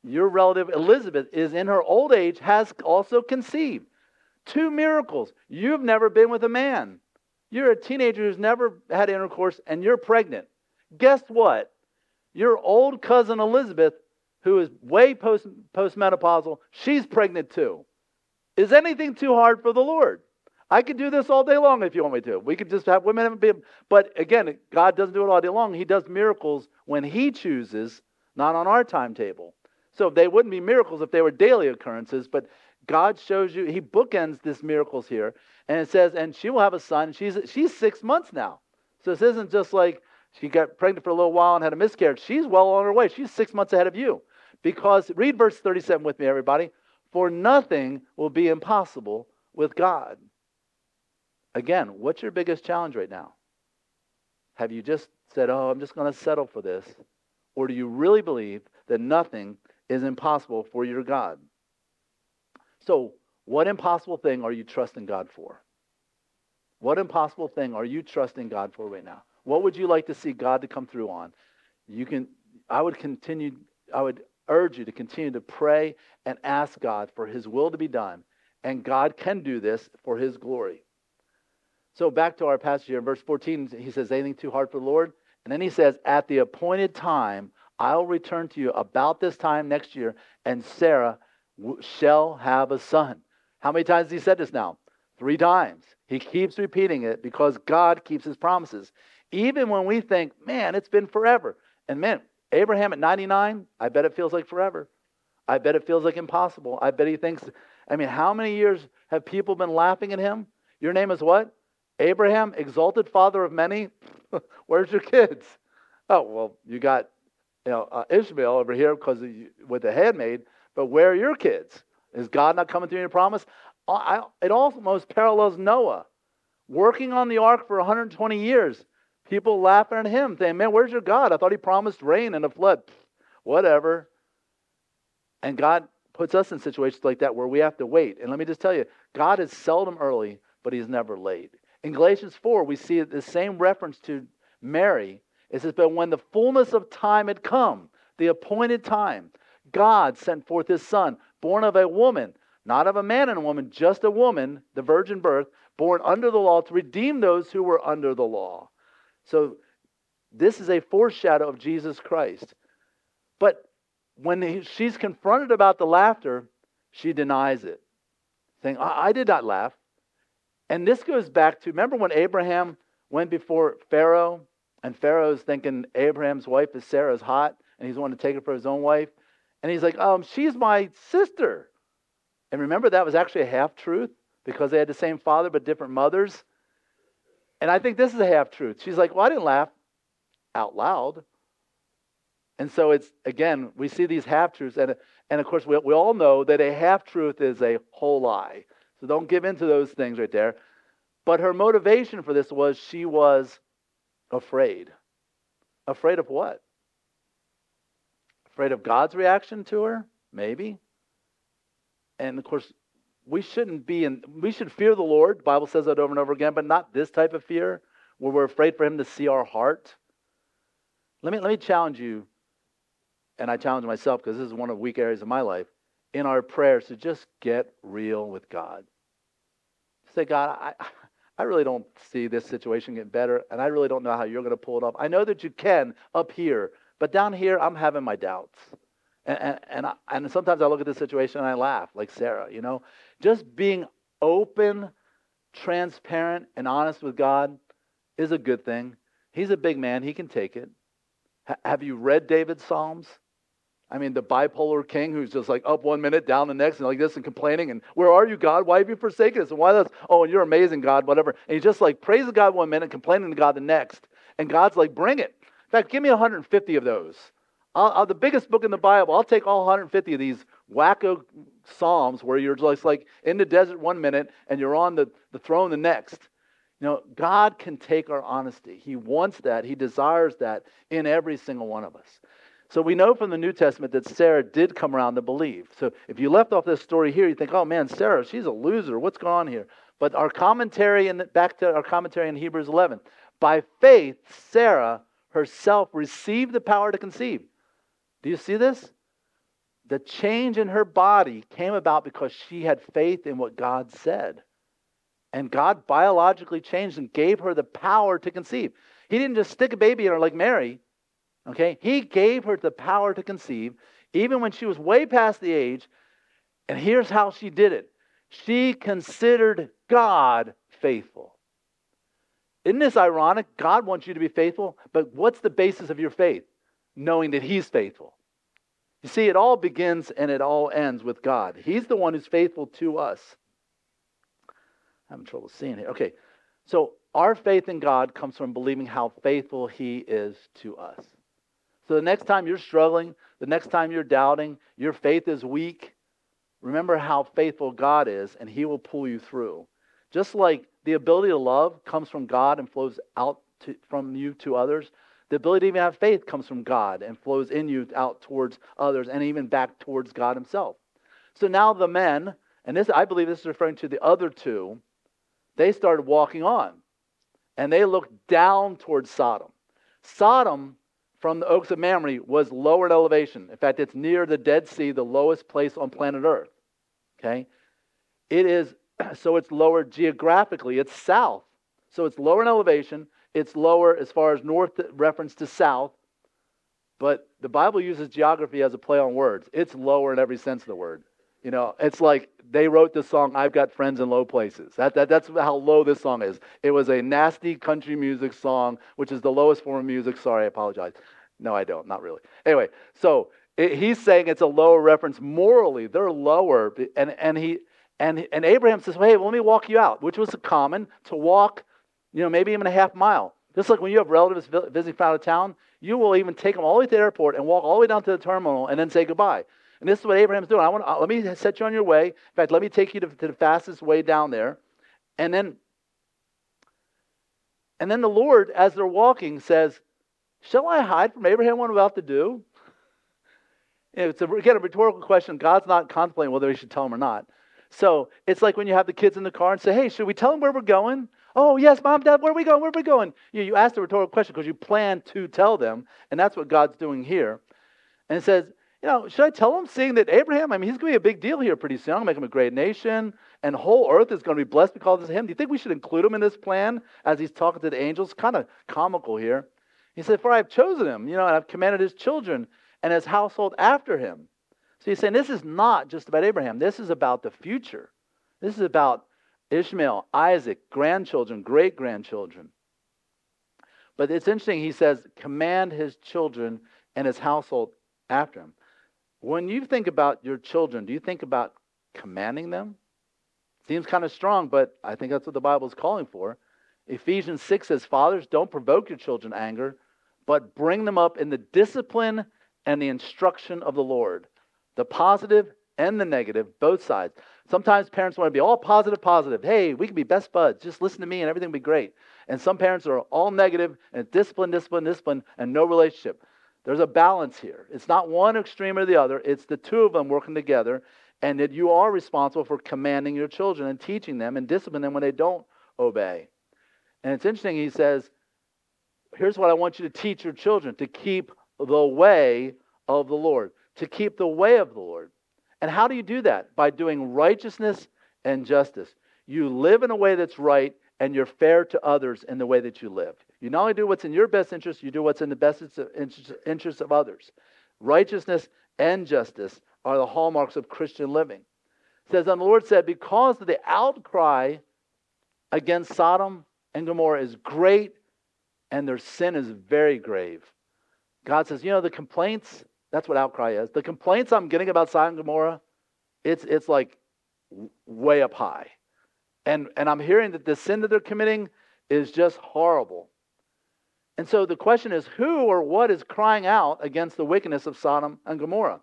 your relative Elizabeth is in her old age, has also conceived. Two miracles. You've never been with a man. You're a teenager who's never had intercourse and you're pregnant. Guess what? Your old cousin Elizabeth, who is way post postmenopausal, she's pregnant too. Is anything too hard for the Lord? I could do this all day long if you want me to. We could just have women be, but again, God doesn't do it all day long. He does miracles when He chooses, not on our timetable. So they wouldn't be miracles if they were daily occurrences, but God shows you, He bookends this miracles here, and it says, and she will have a son. She's she's six months now. So this isn't just like she got pregnant for a little while and had a miscarriage. She's well on her way. She's six months ahead of you. Because, read verse 37 with me, everybody. For nothing will be impossible with God. Again, what's your biggest challenge right now? Have you just said, oh, I'm just going to settle for this? Or do you really believe that nothing is impossible for your God? So, what impossible thing are you trusting God for? What impossible thing are you trusting God for right now? What would you like to see God to come through on? You can I would continue I would urge you to continue to pray and ask God for his will to be done. And God can do this for his glory. So back to our passage here in verse 14, he says, anything too hard for the Lord? And then he says, at the appointed time, I'll return to you about this time next year, and Sarah shall have a son. How many times has he said this now? Three times. He keeps repeating it because God keeps his promises. Even when we think, man, it's been forever. And man, Abraham at 99, I bet it feels like forever. I bet it feels like impossible. I bet he thinks, I mean, how many years have people been laughing at him? Your name is what? Abraham, exalted father of many. Where's your kids? Oh, well, you got you know, uh, Ishmael over here because with the handmaid, but where are your kids? Is God not coming through your promise? I, it almost parallels Noah working on the ark for 120 years. People laughing at him, saying, Man, where's your God? I thought he promised rain and a flood. Whatever. And God puts us in situations like that where we have to wait. And let me just tell you, God is seldom early, but he's never late. In Galatians 4, we see the same reference to Mary. It says, But when the fullness of time had come, the appointed time, God sent forth his son, born of a woman, not of a man and a woman, just a woman, the virgin birth, born under the law to redeem those who were under the law. So this is a foreshadow of Jesus Christ. But when she's confronted about the laughter, she denies it, saying, I, I did not laugh. And this goes back to remember when Abraham went before Pharaoh, and Pharaoh's thinking Abraham's wife is Sarah's hot, and he's wanting to take her for his own wife. And he's like, um, she's my sister. And remember, that was actually a half truth because they had the same father but different mothers. And I think this is a half truth. She's like, Well, I didn't laugh out loud. And so it's, again, we see these half truths. And, and of course, we, we all know that a half truth is a whole lie. So don't give in to those things right there. But her motivation for this was she was afraid. Afraid of what? Afraid of God's reaction to her? Maybe. And of course, we shouldn't be in, we should fear the Lord. The Bible says that over and over again, but not this type of fear where we're afraid for Him to see our heart. Let me, let me challenge you, and I challenge myself because this is one of the weak areas of my life, in our prayers to just get real with God. Say, God, I, I really don't see this situation getting better, and I really don't know how you're going to pull it off. I know that you can up here, but down here, I'm having my doubts. And, and, I, and sometimes I look at this situation and I laugh, like Sarah, you know? Just being open, transparent, and honest with God is a good thing. He's a big man, he can take it. H- have you read David's Psalms? I mean, the bipolar king who's just like up one minute, down the next, and like this, and complaining, and where are you, God? Why have you forsaken us? And why that's, oh, and you're amazing, God, whatever. And he's just like praising God one minute, complaining to God the next. And God's like, bring it. In fact, give me 150 of those. I'll, I'll, the biggest book in the Bible, I'll take all 150 of these wacko Psalms where you're just like in the desert one minute and you're on the, the throne the next. You know, God can take our honesty. He wants that. He desires that in every single one of us. So we know from the New Testament that Sarah did come around to believe. So if you left off this story here, you think, oh man, Sarah, she's a loser. What's going on here? But our commentary, in the, back to our commentary in Hebrews 11, by faith, Sarah herself received the power to conceive. Do you see this? The change in her body came about because she had faith in what God said. And God biologically changed and gave her the power to conceive. He didn't just stick a baby in her like Mary. Okay? He gave her the power to conceive, even when she was way past the age. And here's how she did it she considered God faithful. Isn't this ironic? God wants you to be faithful, but what's the basis of your faith? Knowing that He's faithful. You see, it all begins and it all ends with God. He's the one who's faithful to us. I'm having trouble seeing it. Okay, so our faith in God comes from believing how faithful He is to us. So the next time you're struggling, the next time you're doubting, your faith is weak, remember how faithful God is, and He will pull you through. Just like the ability to love comes from God and flows out to, from you to others, the ability to even have faith comes from God and flows in you out towards others and even back towards God Himself. So now the men, and this I believe this is referring to the other two, they started walking on. And they looked down towards Sodom. Sodom from the Oaks of Mamre was lower in elevation. In fact, it's near the Dead Sea, the lowest place on planet Earth. Okay? It is, so it's lower geographically, it's south. So it's lower in elevation, it's lower as far as north reference to south, but the Bible uses geography as a play on words. It's lower in every sense of the word. You know, it's like they wrote the song "I've Got Friends in Low Places." That, that, that's how low this song is. It was a nasty country music song, which is the lowest form of music. Sorry, I apologize. No, I don't. Not really. Anyway, so it, he's saying it's a lower reference morally. They're lower, and and he and and Abraham says, well, "Hey, well, let me walk you out," which was common to walk, you know, maybe even a half mile. Just like when you have relatives visiting from out of town, you will even take them all the way to the airport and walk all the way down to the terminal and then say goodbye. And this is what Abraham's doing. I want to, uh, let me set you on your way. In fact, let me take you to, to the fastest way down there. And then and then the Lord, as they're walking, says, Shall I hide from Abraham what I'm about to do? It's, a, again, a rhetorical question. God's not contemplating whether he should tell him or not. So it's like when you have the kids in the car and say, Hey, should we tell them where we're going? Oh, yes, mom, dad, where are we going? Where are we going? You, you ask the rhetorical question because you plan to tell them, and that's what God's doing here. And it says, you know, should I tell them, seeing that Abraham, I mean, he's going to be a big deal here pretty soon. I'm going to make him a great nation, and whole earth is going to be blessed because of him. Do you think we should include him in this plan as he's talking to the angels? Kind of comical here. He said, For I have chosen him, you know, and I've commanded his children and his household after him. So he's saying this is not just about Abraham. This is about the future. This is about Ishmael, Isaac, grandchildren, great grandchildren. But it's interesting, he says, command his children and his household after him. When you think about your children, do you think about commanding them? Seems kind of strong, but I think that's what the Bible is calling for. Ephesians 6 says, Fathers, don't provoke your children anger, but bring them up in the discipline and the instruction of the Lord. The positive and the negative, both sides. Sometimes parents want to be all positive, positive. Hey, we can be best buds. Just listen to me and everything will be great. And some parents are all negative and discipline, discipline, discipline, and no relationship. There's a balance here. It's not one extreme or the other, it's the two of them working together, and that you are responsible for commanding your children and teaching them and disciplining them when they don't obey. And it's interesting, he says, here's what I want you to teach your children to keep the way of the Lord, to keep the way of the Lord. And how do you do that? By doing righteousness and justice. You live in a way that's right and you're fair to others in the way that you live. You not only do what's in your best interest, you do what's in the best interest of others. Righteousness and justice are the hallmarks of Christian living. It says, and the Lord said, because of the outcry against Sodom and Gomorrah is great and their sin is very grave. God says, you know, the complaints, that's what outcry is. The complaints I'm getting about Sodom and Gomorrah, it's, it's like way up high. And, and I'm hearing that the sin that they're committing is just horrible. And so the question is who or what is crying out against the wickedness of Sodom and Gomorrah?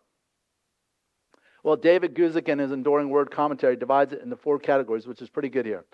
Well, David Guzik in his Enduring Word commentary divides it into four categories, which is pretty good here.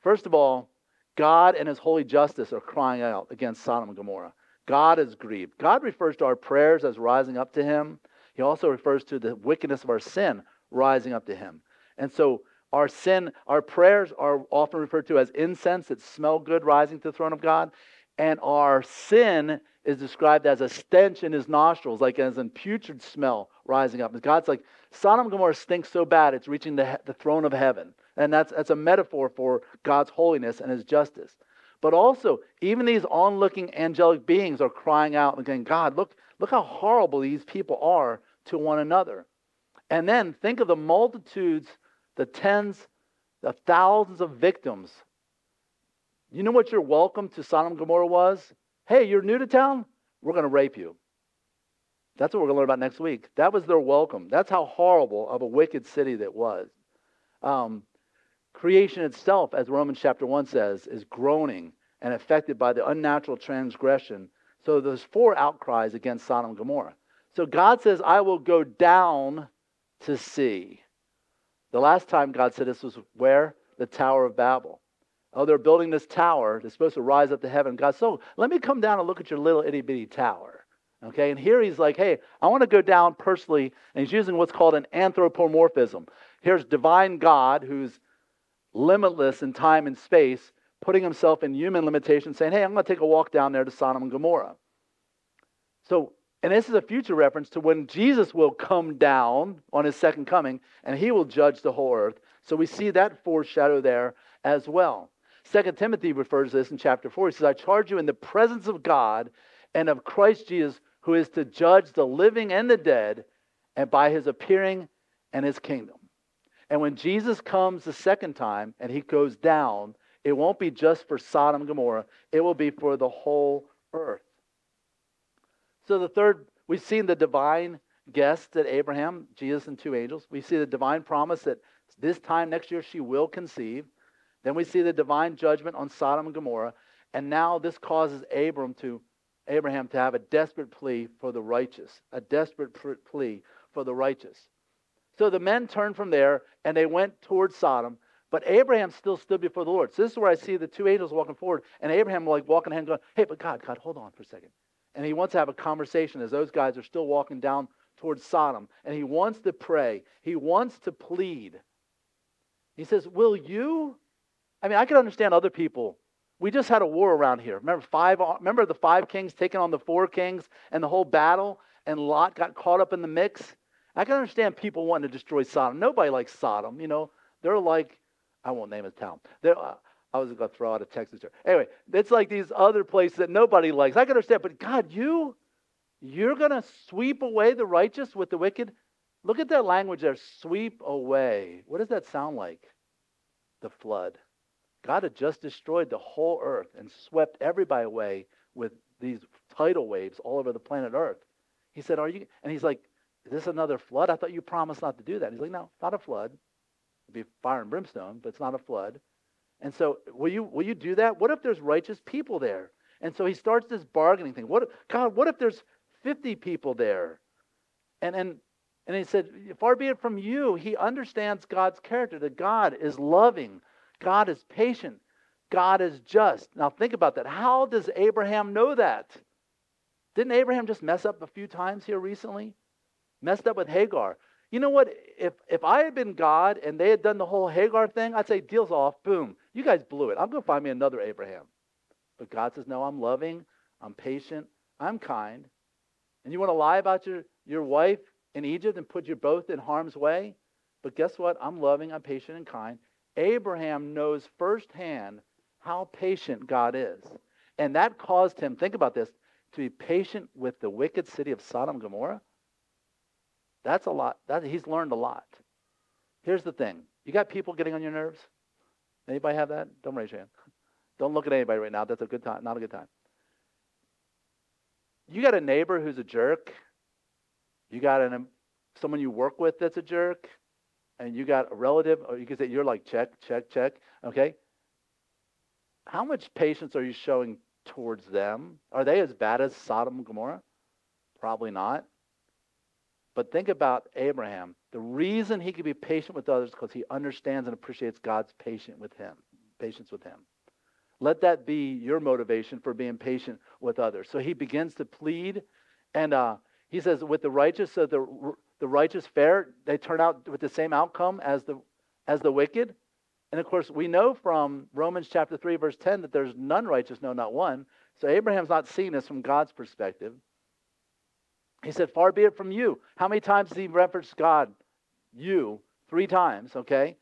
First of all, God and his holy justice are crying out against Sodom and Gomorrah. God is grieved. God refers to our prayers as rising up to him. He also refers to the wickedness of our sin rising up to him. And so our sin, our prayers are often referred to as incense that smell good rising to the throne of God. And our sin is described as a stench in his nostrils, like as a putrid smell rising up. And God's like, Sodom and Gomorrah stinks so bad it's reaching the, the throne of heaven. And that's, that's a metaphor for God's holiness and his justice. But also, even these onlooking angelic beings are crying out and saying, God, look, look how horrible these people are to one another. And then think of the multitudes, the tens, the thousands of victims. You know what your welcome to Sodom and Gomorrah was? Hey, you're new to town? We're going to rape you. That's what we're going to learn about next week. That was their welcome. That's how horrible of a wicked city that was. Um, Creation itself, as Romans chapter 1 says, is groaning and affected by the unnatural transgression. So there's four outcries against Sodom and Gomorrah. So God says, I will go down to see. The last time God said this was where? The Tower of Babel. Oh, they're building this tower. They're supposed to rise up to heaven. God, so oh, let me come down and look at your little itty bitty tower. Okay, and here he's like, hey, I want to go down personally, and he's using what's called an anthropomorphism. Here's divine God who's limitless in time and space, putting himself in human limitation, saying, Hey, I'm going to take a walk down there to Sodom and Gomorrah. So, and this is a future reference to when Jesus will come down on his second coming and he will judge the whole earth. So we see that foreshadow there as well. Second Timothy refers to this in chapter 4. He says, I charge you in the presence of God and of Christ Jesus, who is to judge the living and the dead, and by his appearing and his kingdom. And when Jesus comes the second time and he goes down, it won't be just for Sodom and Gomorrah, it will be for the whole earth. So the third, we've seen the divine guest at Abraham, Jesus and two angels. We see the divine promise that this time next year she will conceive. Then we see the divine judgment on Sodom and Gomorrah. And now this causes Abram to Abraham to have a desperate plea for the righteous, a desperate plea for the righteous. So the men turned from there and they went towards Sodom. But Abraham still stood before the Lord. So this is where I see the two angels walking forward, and Abraham like walking ahead, going, "Hey, but God, God, hold on for a second. And he wants to have a conversation as those guys are still walking down towards Sodom, and he wants to pray. He wants to plead. He says, "Will you?" I mean, I can understand other people. We just had a war around here. Remember five? Remember the five kings taking on the four kings and the whole battle, and Lot got caught up in the mix. I can understand people wanting to destroy Sodom. Nobody likes Sodom. You know, they're like, I won't name a town. They're, uh, I was going to throw out a Texas term. Anyway, it's like these other places that nobody likes. I can understand, but God, you, you're going to sweep away the righteous with the wicked? Look at that language there sweep away. What does that sound like? The flood. God had just destroyed the whole earth and swept everybody away with these tidal waves all over the planet Earth. He said, Are you? And he's like, is this another flood? I thought you promised not to do that. He's like, No, not a flood. It'd be fire and brimstone, but it's not a flood. And so, will you will you do that? What if there's righteous people there? And so he starts this bargaining thing. What God, what if there's 50 people there? And, and, and he said, Far be it from you. He understands God's character, that God is loving, God is patient, God is just. Now think about that. How does Abraham know that? Didn't Abraham just mess up a few times here recently? Messed up with Hagar. You know what? If if I had been God and they had done the whole Hagar thing, I'd say, deal's off, boom. You guys blew it. I'm going to find me another Abraham. But God says, no, I'm loving, I'm patient, I'm kind. And you want to lie about your, your wife in Egypt and put you both in harm's way? But guess what? I'm loving, I'm patient, and kind. Abraham knows firsthand how patient God is. And that caused him, think about this, to be patient with the wicked city of Sodom and Gomorrah. That's a lot. That, he's learned a lot. Here's the thing. You got people getting on your nerves? Anybody have that? Don't raise your hand. Don't look at anybody right now. That's a good time. Not a good time. You got a neighbor who's a jerk. You got an, someone you work with that's a jerk. And you got a relative, or you can say you're like, check, check, check. Okay? How much patience are you showing towards them? Are they as bad as Sodom and Gomorrah? Probably not. But think about Abraham. The reason he could be patient with others because he understands and appreciates God's patient with him, patience with him. Let that be your motivation for being patient with others. So he begins to plead, and uh, he says, "With the righteous, so the the righteous fare, they turn out with the same outcome as the as the wicked." And of course, we know from Romans chapter 3, verse 10, that there's none righteous, no, not one. So Abraham's not seeing this from God's perspective. He said, Far be it from you. How many times does he reference God? You. Three times, okay?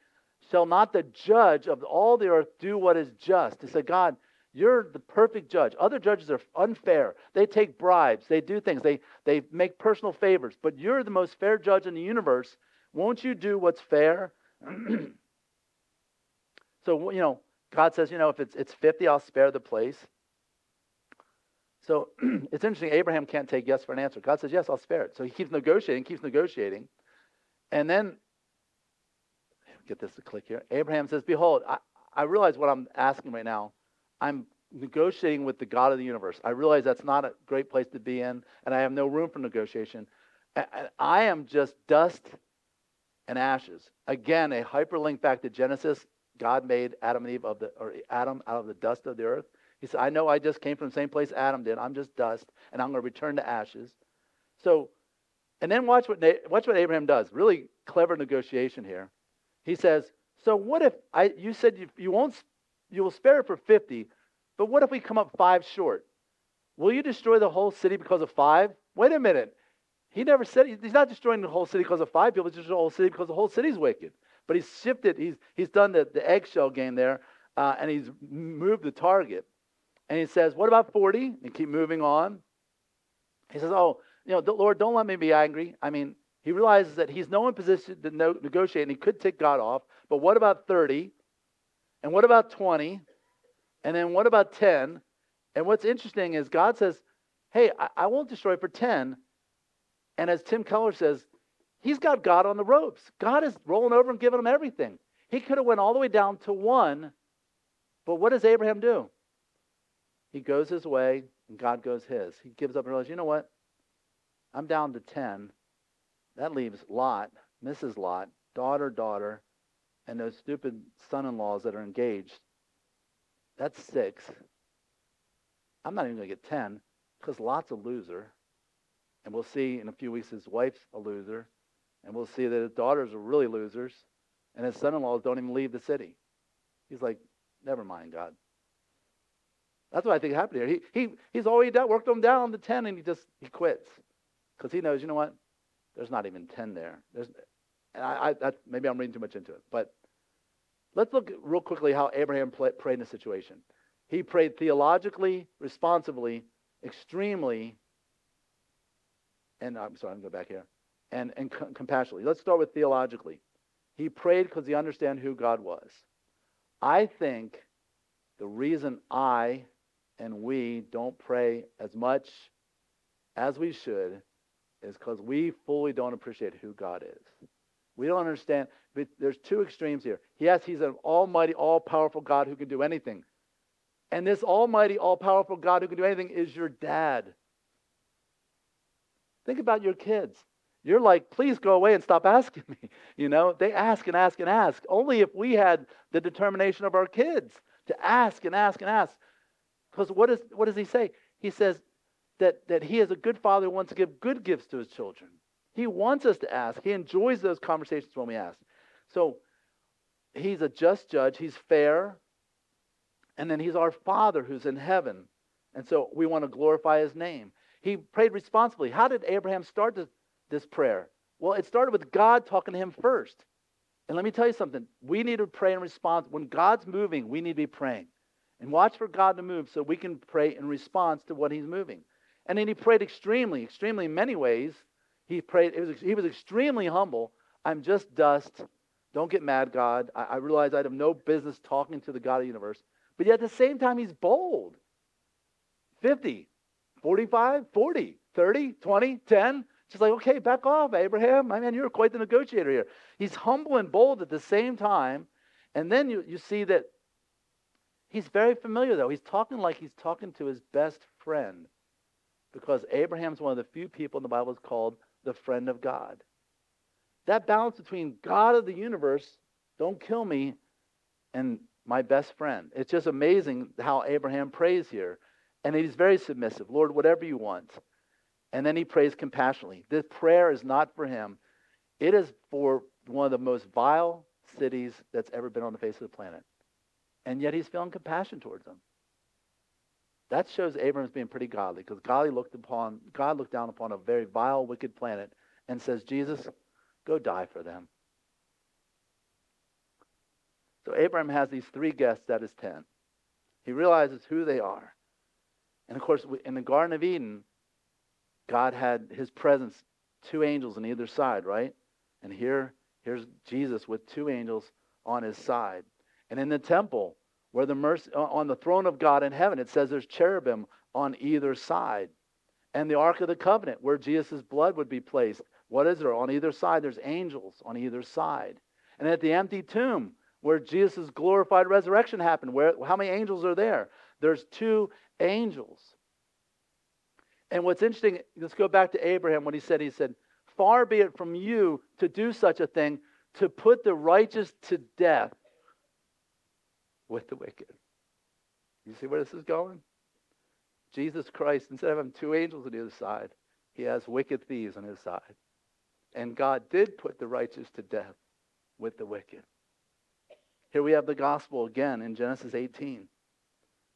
Shall not the judge of all the earth do what is just? He said, God, you're the perfect judge. Other judges are unfair. They take bribes. They do things. They, they make personal favors. But you're the most fair judge in the universe. Won't you do what's fair? So, you know, God says, you know, if it's, it's 50, I'll spare the place. So it's interesting. Abraham can't take yes for an answer. God says, yes, I'll spare it. So he keeps negotiating, keeps negotiating. And then, get this to click here. Abraham says, Behold, I, I realize what I'm asking right now. I'm negotiating with the God of the universe. I realize that's not a great place to be in, and I have no room for negotiation. I am just dust and ashes. Again, a hyperlink back to Genesis God made Adam and Eve of the, or Adam out of the dust of the earth. He said, I know I just came from the same place Adam did. I'm just dust, and I'm going to return to ashes. So, and then watch what, watch what Abraham does. Really clever negotiation here. He says, so what if I, you said you, you won't, you will spare it for 50, but what if we come up five short? Will you destroy the whole city because of five? Wait a minute. He never said, he's not destroying the whole city because of five people, he's destroying the whole city because the whole city's wicked. But he's shifted, he's, he's done the, the eggshell game there, uh, and he's moved the target. And he says, What about 40? And keep moving on. He says, Oh, you know, Lord, don't let me be angry. I mean, he realizes that he's no one position to no, negotiate, and he could take God off. But what about 30? And what about 20? And then what about 10? And what's interesting is God says, Hey, I, I won't destroy for 10. And as Tim Keller says, He's got God on the ropes. God is rolling over and giving him everything. He could have went all the way down to one, but what does Abraham do? He goes his way, and God goes his. He gives up and realizes, you know what? I'm down to 10. That leaves Lot, Mrs. Lot, daughter, daughter, and those stupid son-in-laws that are engaged. That's six. I'm not even going to get 10 because Lot's a loser. And we'll see in a few weeks his wife's a loser. And we'll see that his daughters are really losers, and his son in laws don't even leave the city. He's like, never mind, God. That's what I think happened here. He, he, he's already done, worked them down to 10, and he just he quits. Because he knows, you know what? There's not even 10 there. There's, and I, I, maybe I'm reading too much into it. But let's look real quickly how Abraham play, prayed in this situation. He prayed theologically, responsibly, extremely, and I'm sorry, I'm going to go back here and, and compassionately. Let's start with theologically. He prayed because he understood who God was. I think the reason I and we don't pray as much as we should is because we fully don't appreciate who God is. We don't understand. There's two extremes here. Yes, he's an almighty, all powerful God who can do anything. And this almighty, all powerful God who can do anything is your dad. Think about your kids. You're like, please go away and stop asking me. You know, they ask and ask and ask. Only if we had the determination of our kids to ask and ask and ask. Because what, is, what does he say? He says that, that he is a good father who wants to give good gifts to his children. He wants us to ask. He enjoys those conversations when we ask. So he's a just judge. He's fair. And then he's our Father who's in heaven. And so we want to glorify his name. He prayed responsibly. How did Abraham start this, this prayer? Well, it started with God talking to him first. And let me tell you something. We need to pray in response. When God's moving, we need to be praying. And watch for God to move so we can pray in response to what he's moving. And then he prayed extremely, extremely in many ways. He prayed, was, he was extremely humble. I'm just dust. Don't get mad, God. I, I realize I have no business talking to the God of the universe. But yet at the same time, he's bold. 50, 45, 40, 30, 20, 10. Just like, okay, back off, Abraham. I mean, you're quite the negotiator here. He's humble and bold at the same time. And then you, you see that he's very familiar, though. He's talking like he's talking to his best friend because Abraham's one of the few people in the Bible is called the friend of God. That balance between God of the universe, don't kill me, and my best friend. It's just amazing how Abraham prays here. And he's very submissive. Lord, whatever you want. And then he prays compassionately. This prayer is not for him, it is for one of the most vile cities that's ever been on the face of the planet. And yet he's feeling compassion towards them. That shows Abraham's being pretty godly because God looked upon God looked down upon a very vile, wicked planet and says, Jesus, go die for them. So Abraham has these three guests at his tent. He realizes who they are. And of course, in the Garden of Eden, God had his presence, two angels on either side, right? And here, here's Jesus with two angels on his side. And in the temple, where the mercy on the throne of God in heaven, it says there's cherubim on either side. And the Ark of the Covenant, where Jesus' blood would be placed, what is there? On either side, there's angels on either side. And at the empty tomb, where Jesus' glorified resurrection happened, where how many angels are there? There's two angels. And what's interesting, let's go back to Abraham when he said, he said, Far be it from you to do such a thing, to put the righteous to death with the wicked. You see where this is going? Jesus Christ, instead of having two angels on the other side, he has wicked thieves on his side. And God did put the righteous to death with the wicked. Here we have the gospel again in Genesis 18.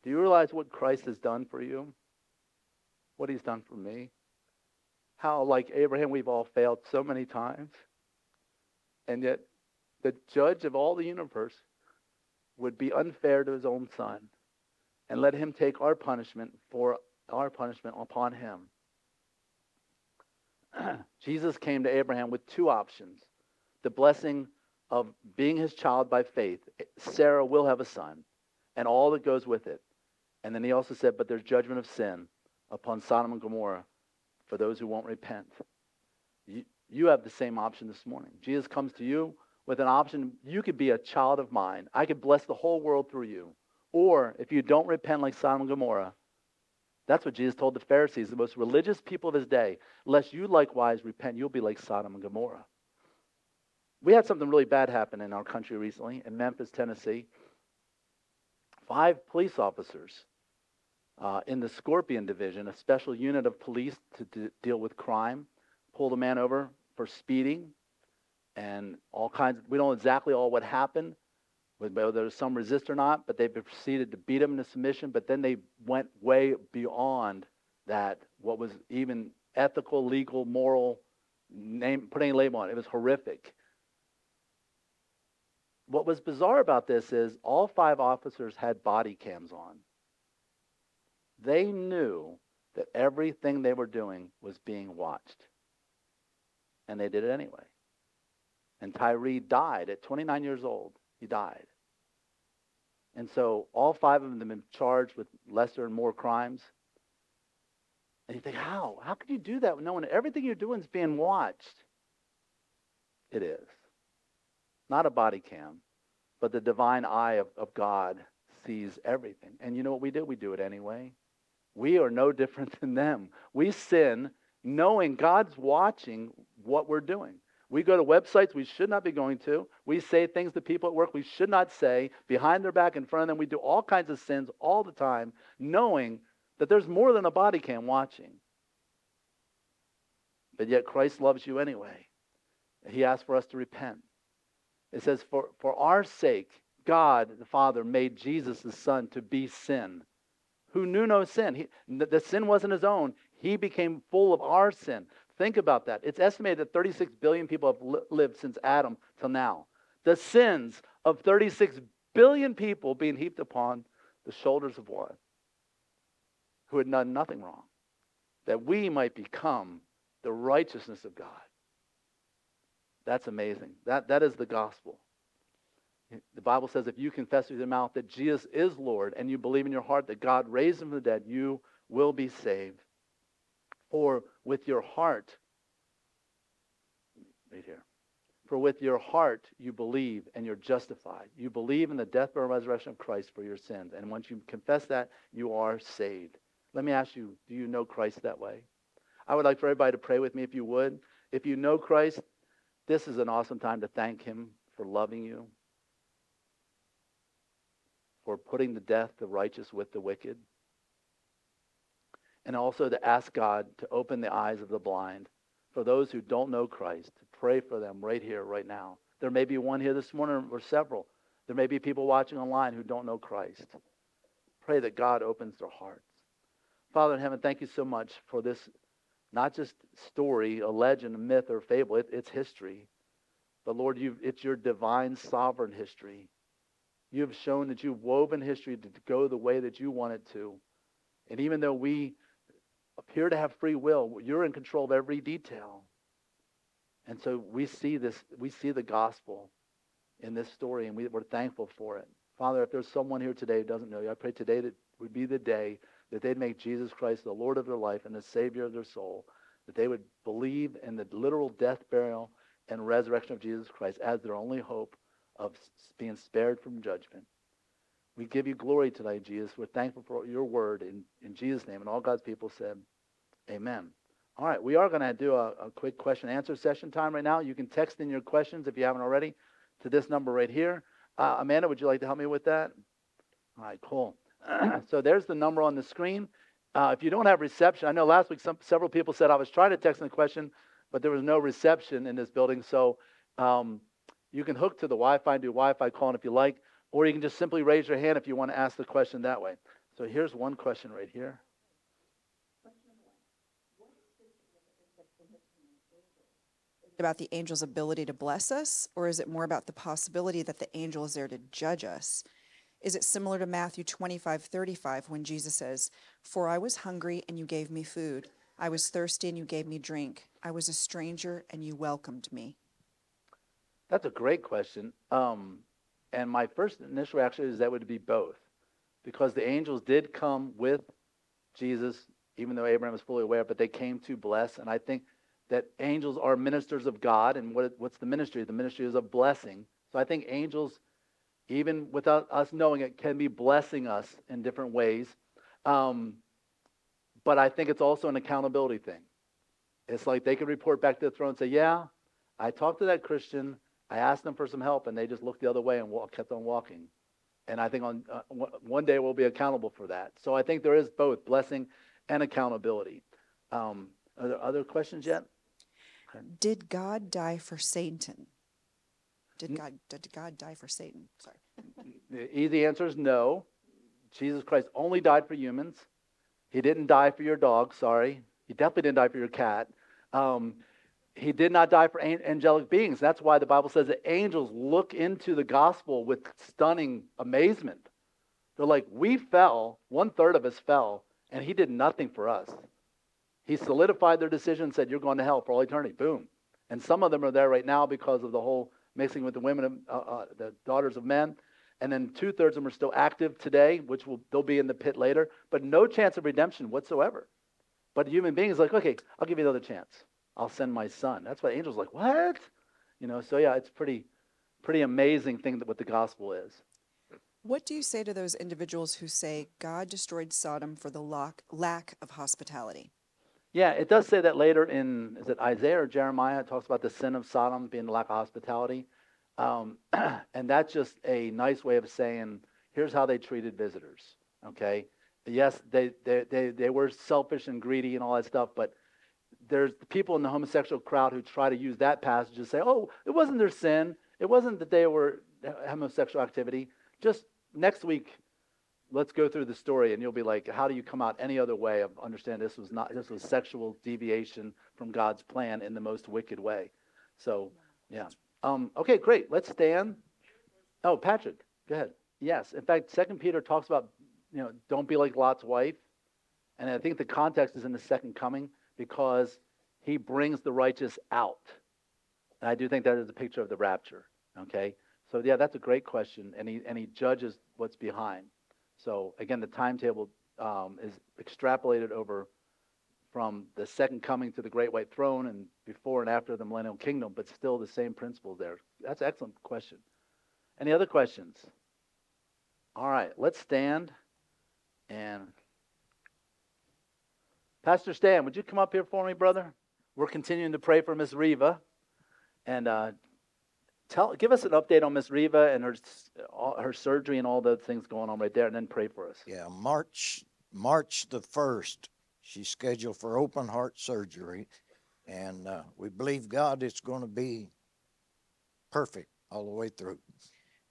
Do you realize what Christ has done for you? What he's done for me? How, like Abraham, we've all failed so many times. And yet, the judge of all the universe would be unfair to his own son and let him take our punishment for our punishment upon him. Jesus came to Abraham with two options the blessing of being his child by faith. Sarah will have a son, and all that goes with it. And then he also said, But there's judgment of sin upon Sodom and Gomorrah for those who won't repent. You, you have the same option this morning. Jesus comes to you with an option. You could be a child of mine. I could bless the whole world through you. Or if you don't repent like Sodom and Gomorrah, that's what Jesus told the Pharisees, the most religious people of his day. Lest you likewise repent, you'll be like Sodom and Gomorrah. We had something really bad happen in our country recently in Memphis, Tennessee. Five police officers uh, in the Scorpion Division, a special unit of police to d- deal with crime, pulled a man over for speeding and all kinds of, we don't know exactly all what happened, whether there was some resist or not, but they proceeded to beat him into submission, but then they went way beyond that, what was even ethical, legal, moral, name, putting a label on it. It was horrific. What was bizarre about this is all five officers had body cams on. They knew that everything they were doing was being watched. And they did it anyway. And Tyree died at 29 years old. He died. And so all five of them have been charged with lesser and more crimes. And you think, how? How could you do that knowing everything you're doing is being watched? It is. Not a body cam, but the divine eye of, of God sees everything. And you know what we do? We do it anyway. We are no different than them. We sin knowing God's watching what we're doing. We go to websites we should not be going to. We say things to people at work we should not say behind their back, in front of them. We do all kinds of sins all the time, knowing that there's more than a body cam watching. But yet Christ loves you anyway. He asks for us to repent. It says, For, for our sake, God the Father made Jesus the Son to be sin, who knew no sin. He, the sin wasn't his own. He became full of our sin. Think about that. It's estimated that 36 billion people have li- lived since Adam till now. The sins of 36 billion people being heaped upon the shoulders of one who had done nothing wrong, that we might become the righteousness of God. That's amazing. That, that is the gospel. The Bible says if you confess with your mouth that Jesus is Lord and you believe in your heart that God raised him from the dead, you will be saved. For with your heart, right here, for with your heart you believe and you're justified. You believe in the death, burial, and resurrection of Christ for your sins. And once you confess that, you are saved. Let me ask you, do you know Christ that way? I would like for everybody to pray with me if you would. If you know Christ, this is an awesome time to thank him for loving you, for putting to death the righteous with the wicked, and also to ask God to open the eyes of the blind. For those who don't know Christ, to pray for them right here, right now. There may be one here this morning or several. There may be people watching online who don't know Christ. Pray that God opens their hearts. Father in heaven, thank you so much for this, not just story, a legend, a myth, or fable. It, it's history. But Lord, it's your divine sovereign history. You have shown that you've woven history to go the way that you want it to. And even though we appear to have free will. You're in control of every detail. And so we see this, we see the gospel in this story, and we, we're thankful for it. Father, if there's someone here today who doesn't know you, I pray today that would be the day that they'd make Jesus Christ the Lord of their life and the Savior of their soul, that they would believe in the literal death, burial, and resurrection of Jesus Christ as their only hope of being spared from judgment. We give you glory tonight, Jesus. We're thankful for your word in, in Jesus' name. And all God's people said, Amen. All right, we are going to do a, a quick question answer session time right now. You can text in your questions if you haven't already to this number right here. Uh, Amanda, would you like to help me with that? All right, cool. so there's the number on the screen. Uh, if you don't have reception, I know last week some, several people said I was trying to text in the question, but there was no reception in this building. So um, you can hook to the Wi-Fi and do Wi-Fi calling if you like, or you can just simply raise your hand if you want to ask the question that way. So here's one question right here. About the angel's ability to bless us, or is it more about the possibility that the angel is there to judge us? Is it similar to Matthew 25, 35, when Jesus says, For I was hungry and you gave me food. I was thirsty and you gave me drink. I was a stranger and you welcomed me? That's a great question. Um, and my first initial reaction is that would be both. Because the angels did come with Jesus, even though Abraham was fully aware, but they came to bless. And I think that angels are ministers of God. And what, what's the ministry? The ministry is a blessing. So I think angels, even without us knowing it, can be blessing us in different ways. Um, but I think it's also an accountability thing. It's like they can report back to the throne and say, Yeah, I talked to that Christian. I asked them for some help, and they just looked the other way and walk, kept on walking. And I think on uh, one day we'll be accountable for that. So I think there is both blessing and accountability. Um, are there other questions yet? Did God die for Satan? Did God, did God die for Satan? Sorry. The easy answer is no. Jesus Christ only died for humans. He didn't die for your dog, sorry. He definitely didn't die for your cat. Um, he did not die for angelic beings. That's why the Bible says that angels look into the gospel with stunning amazement. They're like, we fell, one third of us fell, and he did nothing for us. He solidified their decision and said, You're going to hell for all eternity. Boom. And some of them are there right now because of the whole mixing with the women, uh, uh, the daughters of men. And then two thirds of them are still active today, which will they'll be in the pit later, but no chance of redemption whatsoever. But a human being is like, okay, I'll give you another chance. I'll send my son. That's why angels like, what? You know, so yeah, it's pretty pretty amazing thing that what the gospel is. What do you say to those individuals who say God destroyed Sodom for the lack of hospitality? Yeah, it does say that later in, is it Isaiah or Jeremiah? It talks about the sin of Sodom being the lack of hospitality. Um, and that's just a nice way of saying, here's how they treated visitors. Okay? Yes, they, they, they, they were selfish and greedy and all that stuff, but there's people in the homosexual crowd who try to use that passage to say, oh, it wasn't their sin. It wasn't that they were homosexual activity. Just next week, let's go through the story and you'll be like, how do you come out any other way of understanding this was not, this was sexual deviation from God's plan in the most wicked way. So, yeah. Um, okay, great. Let's stand. Oh, Patrick, go ahead. Yes. In fact, Second Peter talks about, you know, don't be like Lot's wife. And I think the context is in the second coming because he brings the righteous out. And I do think that is a picture of the rapture. Okay? So yeah, that's a great question. And he and he judges what's behind. So again, the timetable um, is extrapolated over from the second coming to the great white throne and before and after the millennial kingdom, but still the same principles there. That's an excellent question. Any other questions? All right, let's stand and Pastor Stan, would you come up here for me, brother? We're continuing to pray for Miss Riva, and uh, tell, give us an update on Miss Riva and her her surgery and all the things going on right there, and then pray for us. Yeah, March March the first, she's scheduled for open heart surgery, and uh, we believe God it's going to be perfect all the way through,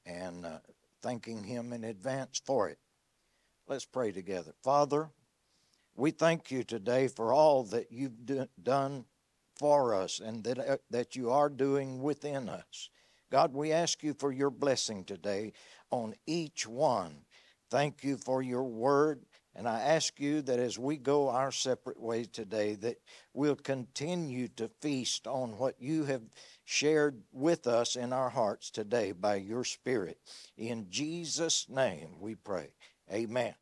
and uh, thanking Him in advance for it. Let's pray together, Father. We thank you today for all that you've do, done for us and that, uh, that you are doing within us. God, we ask you for your blessing today on each one. Thank you for your word. And I ask you that as we go our separate ways today, that we'll continue to feast on what you have shared with us in our hearts today by your Spirit. In Jesus' name we pray. Amen.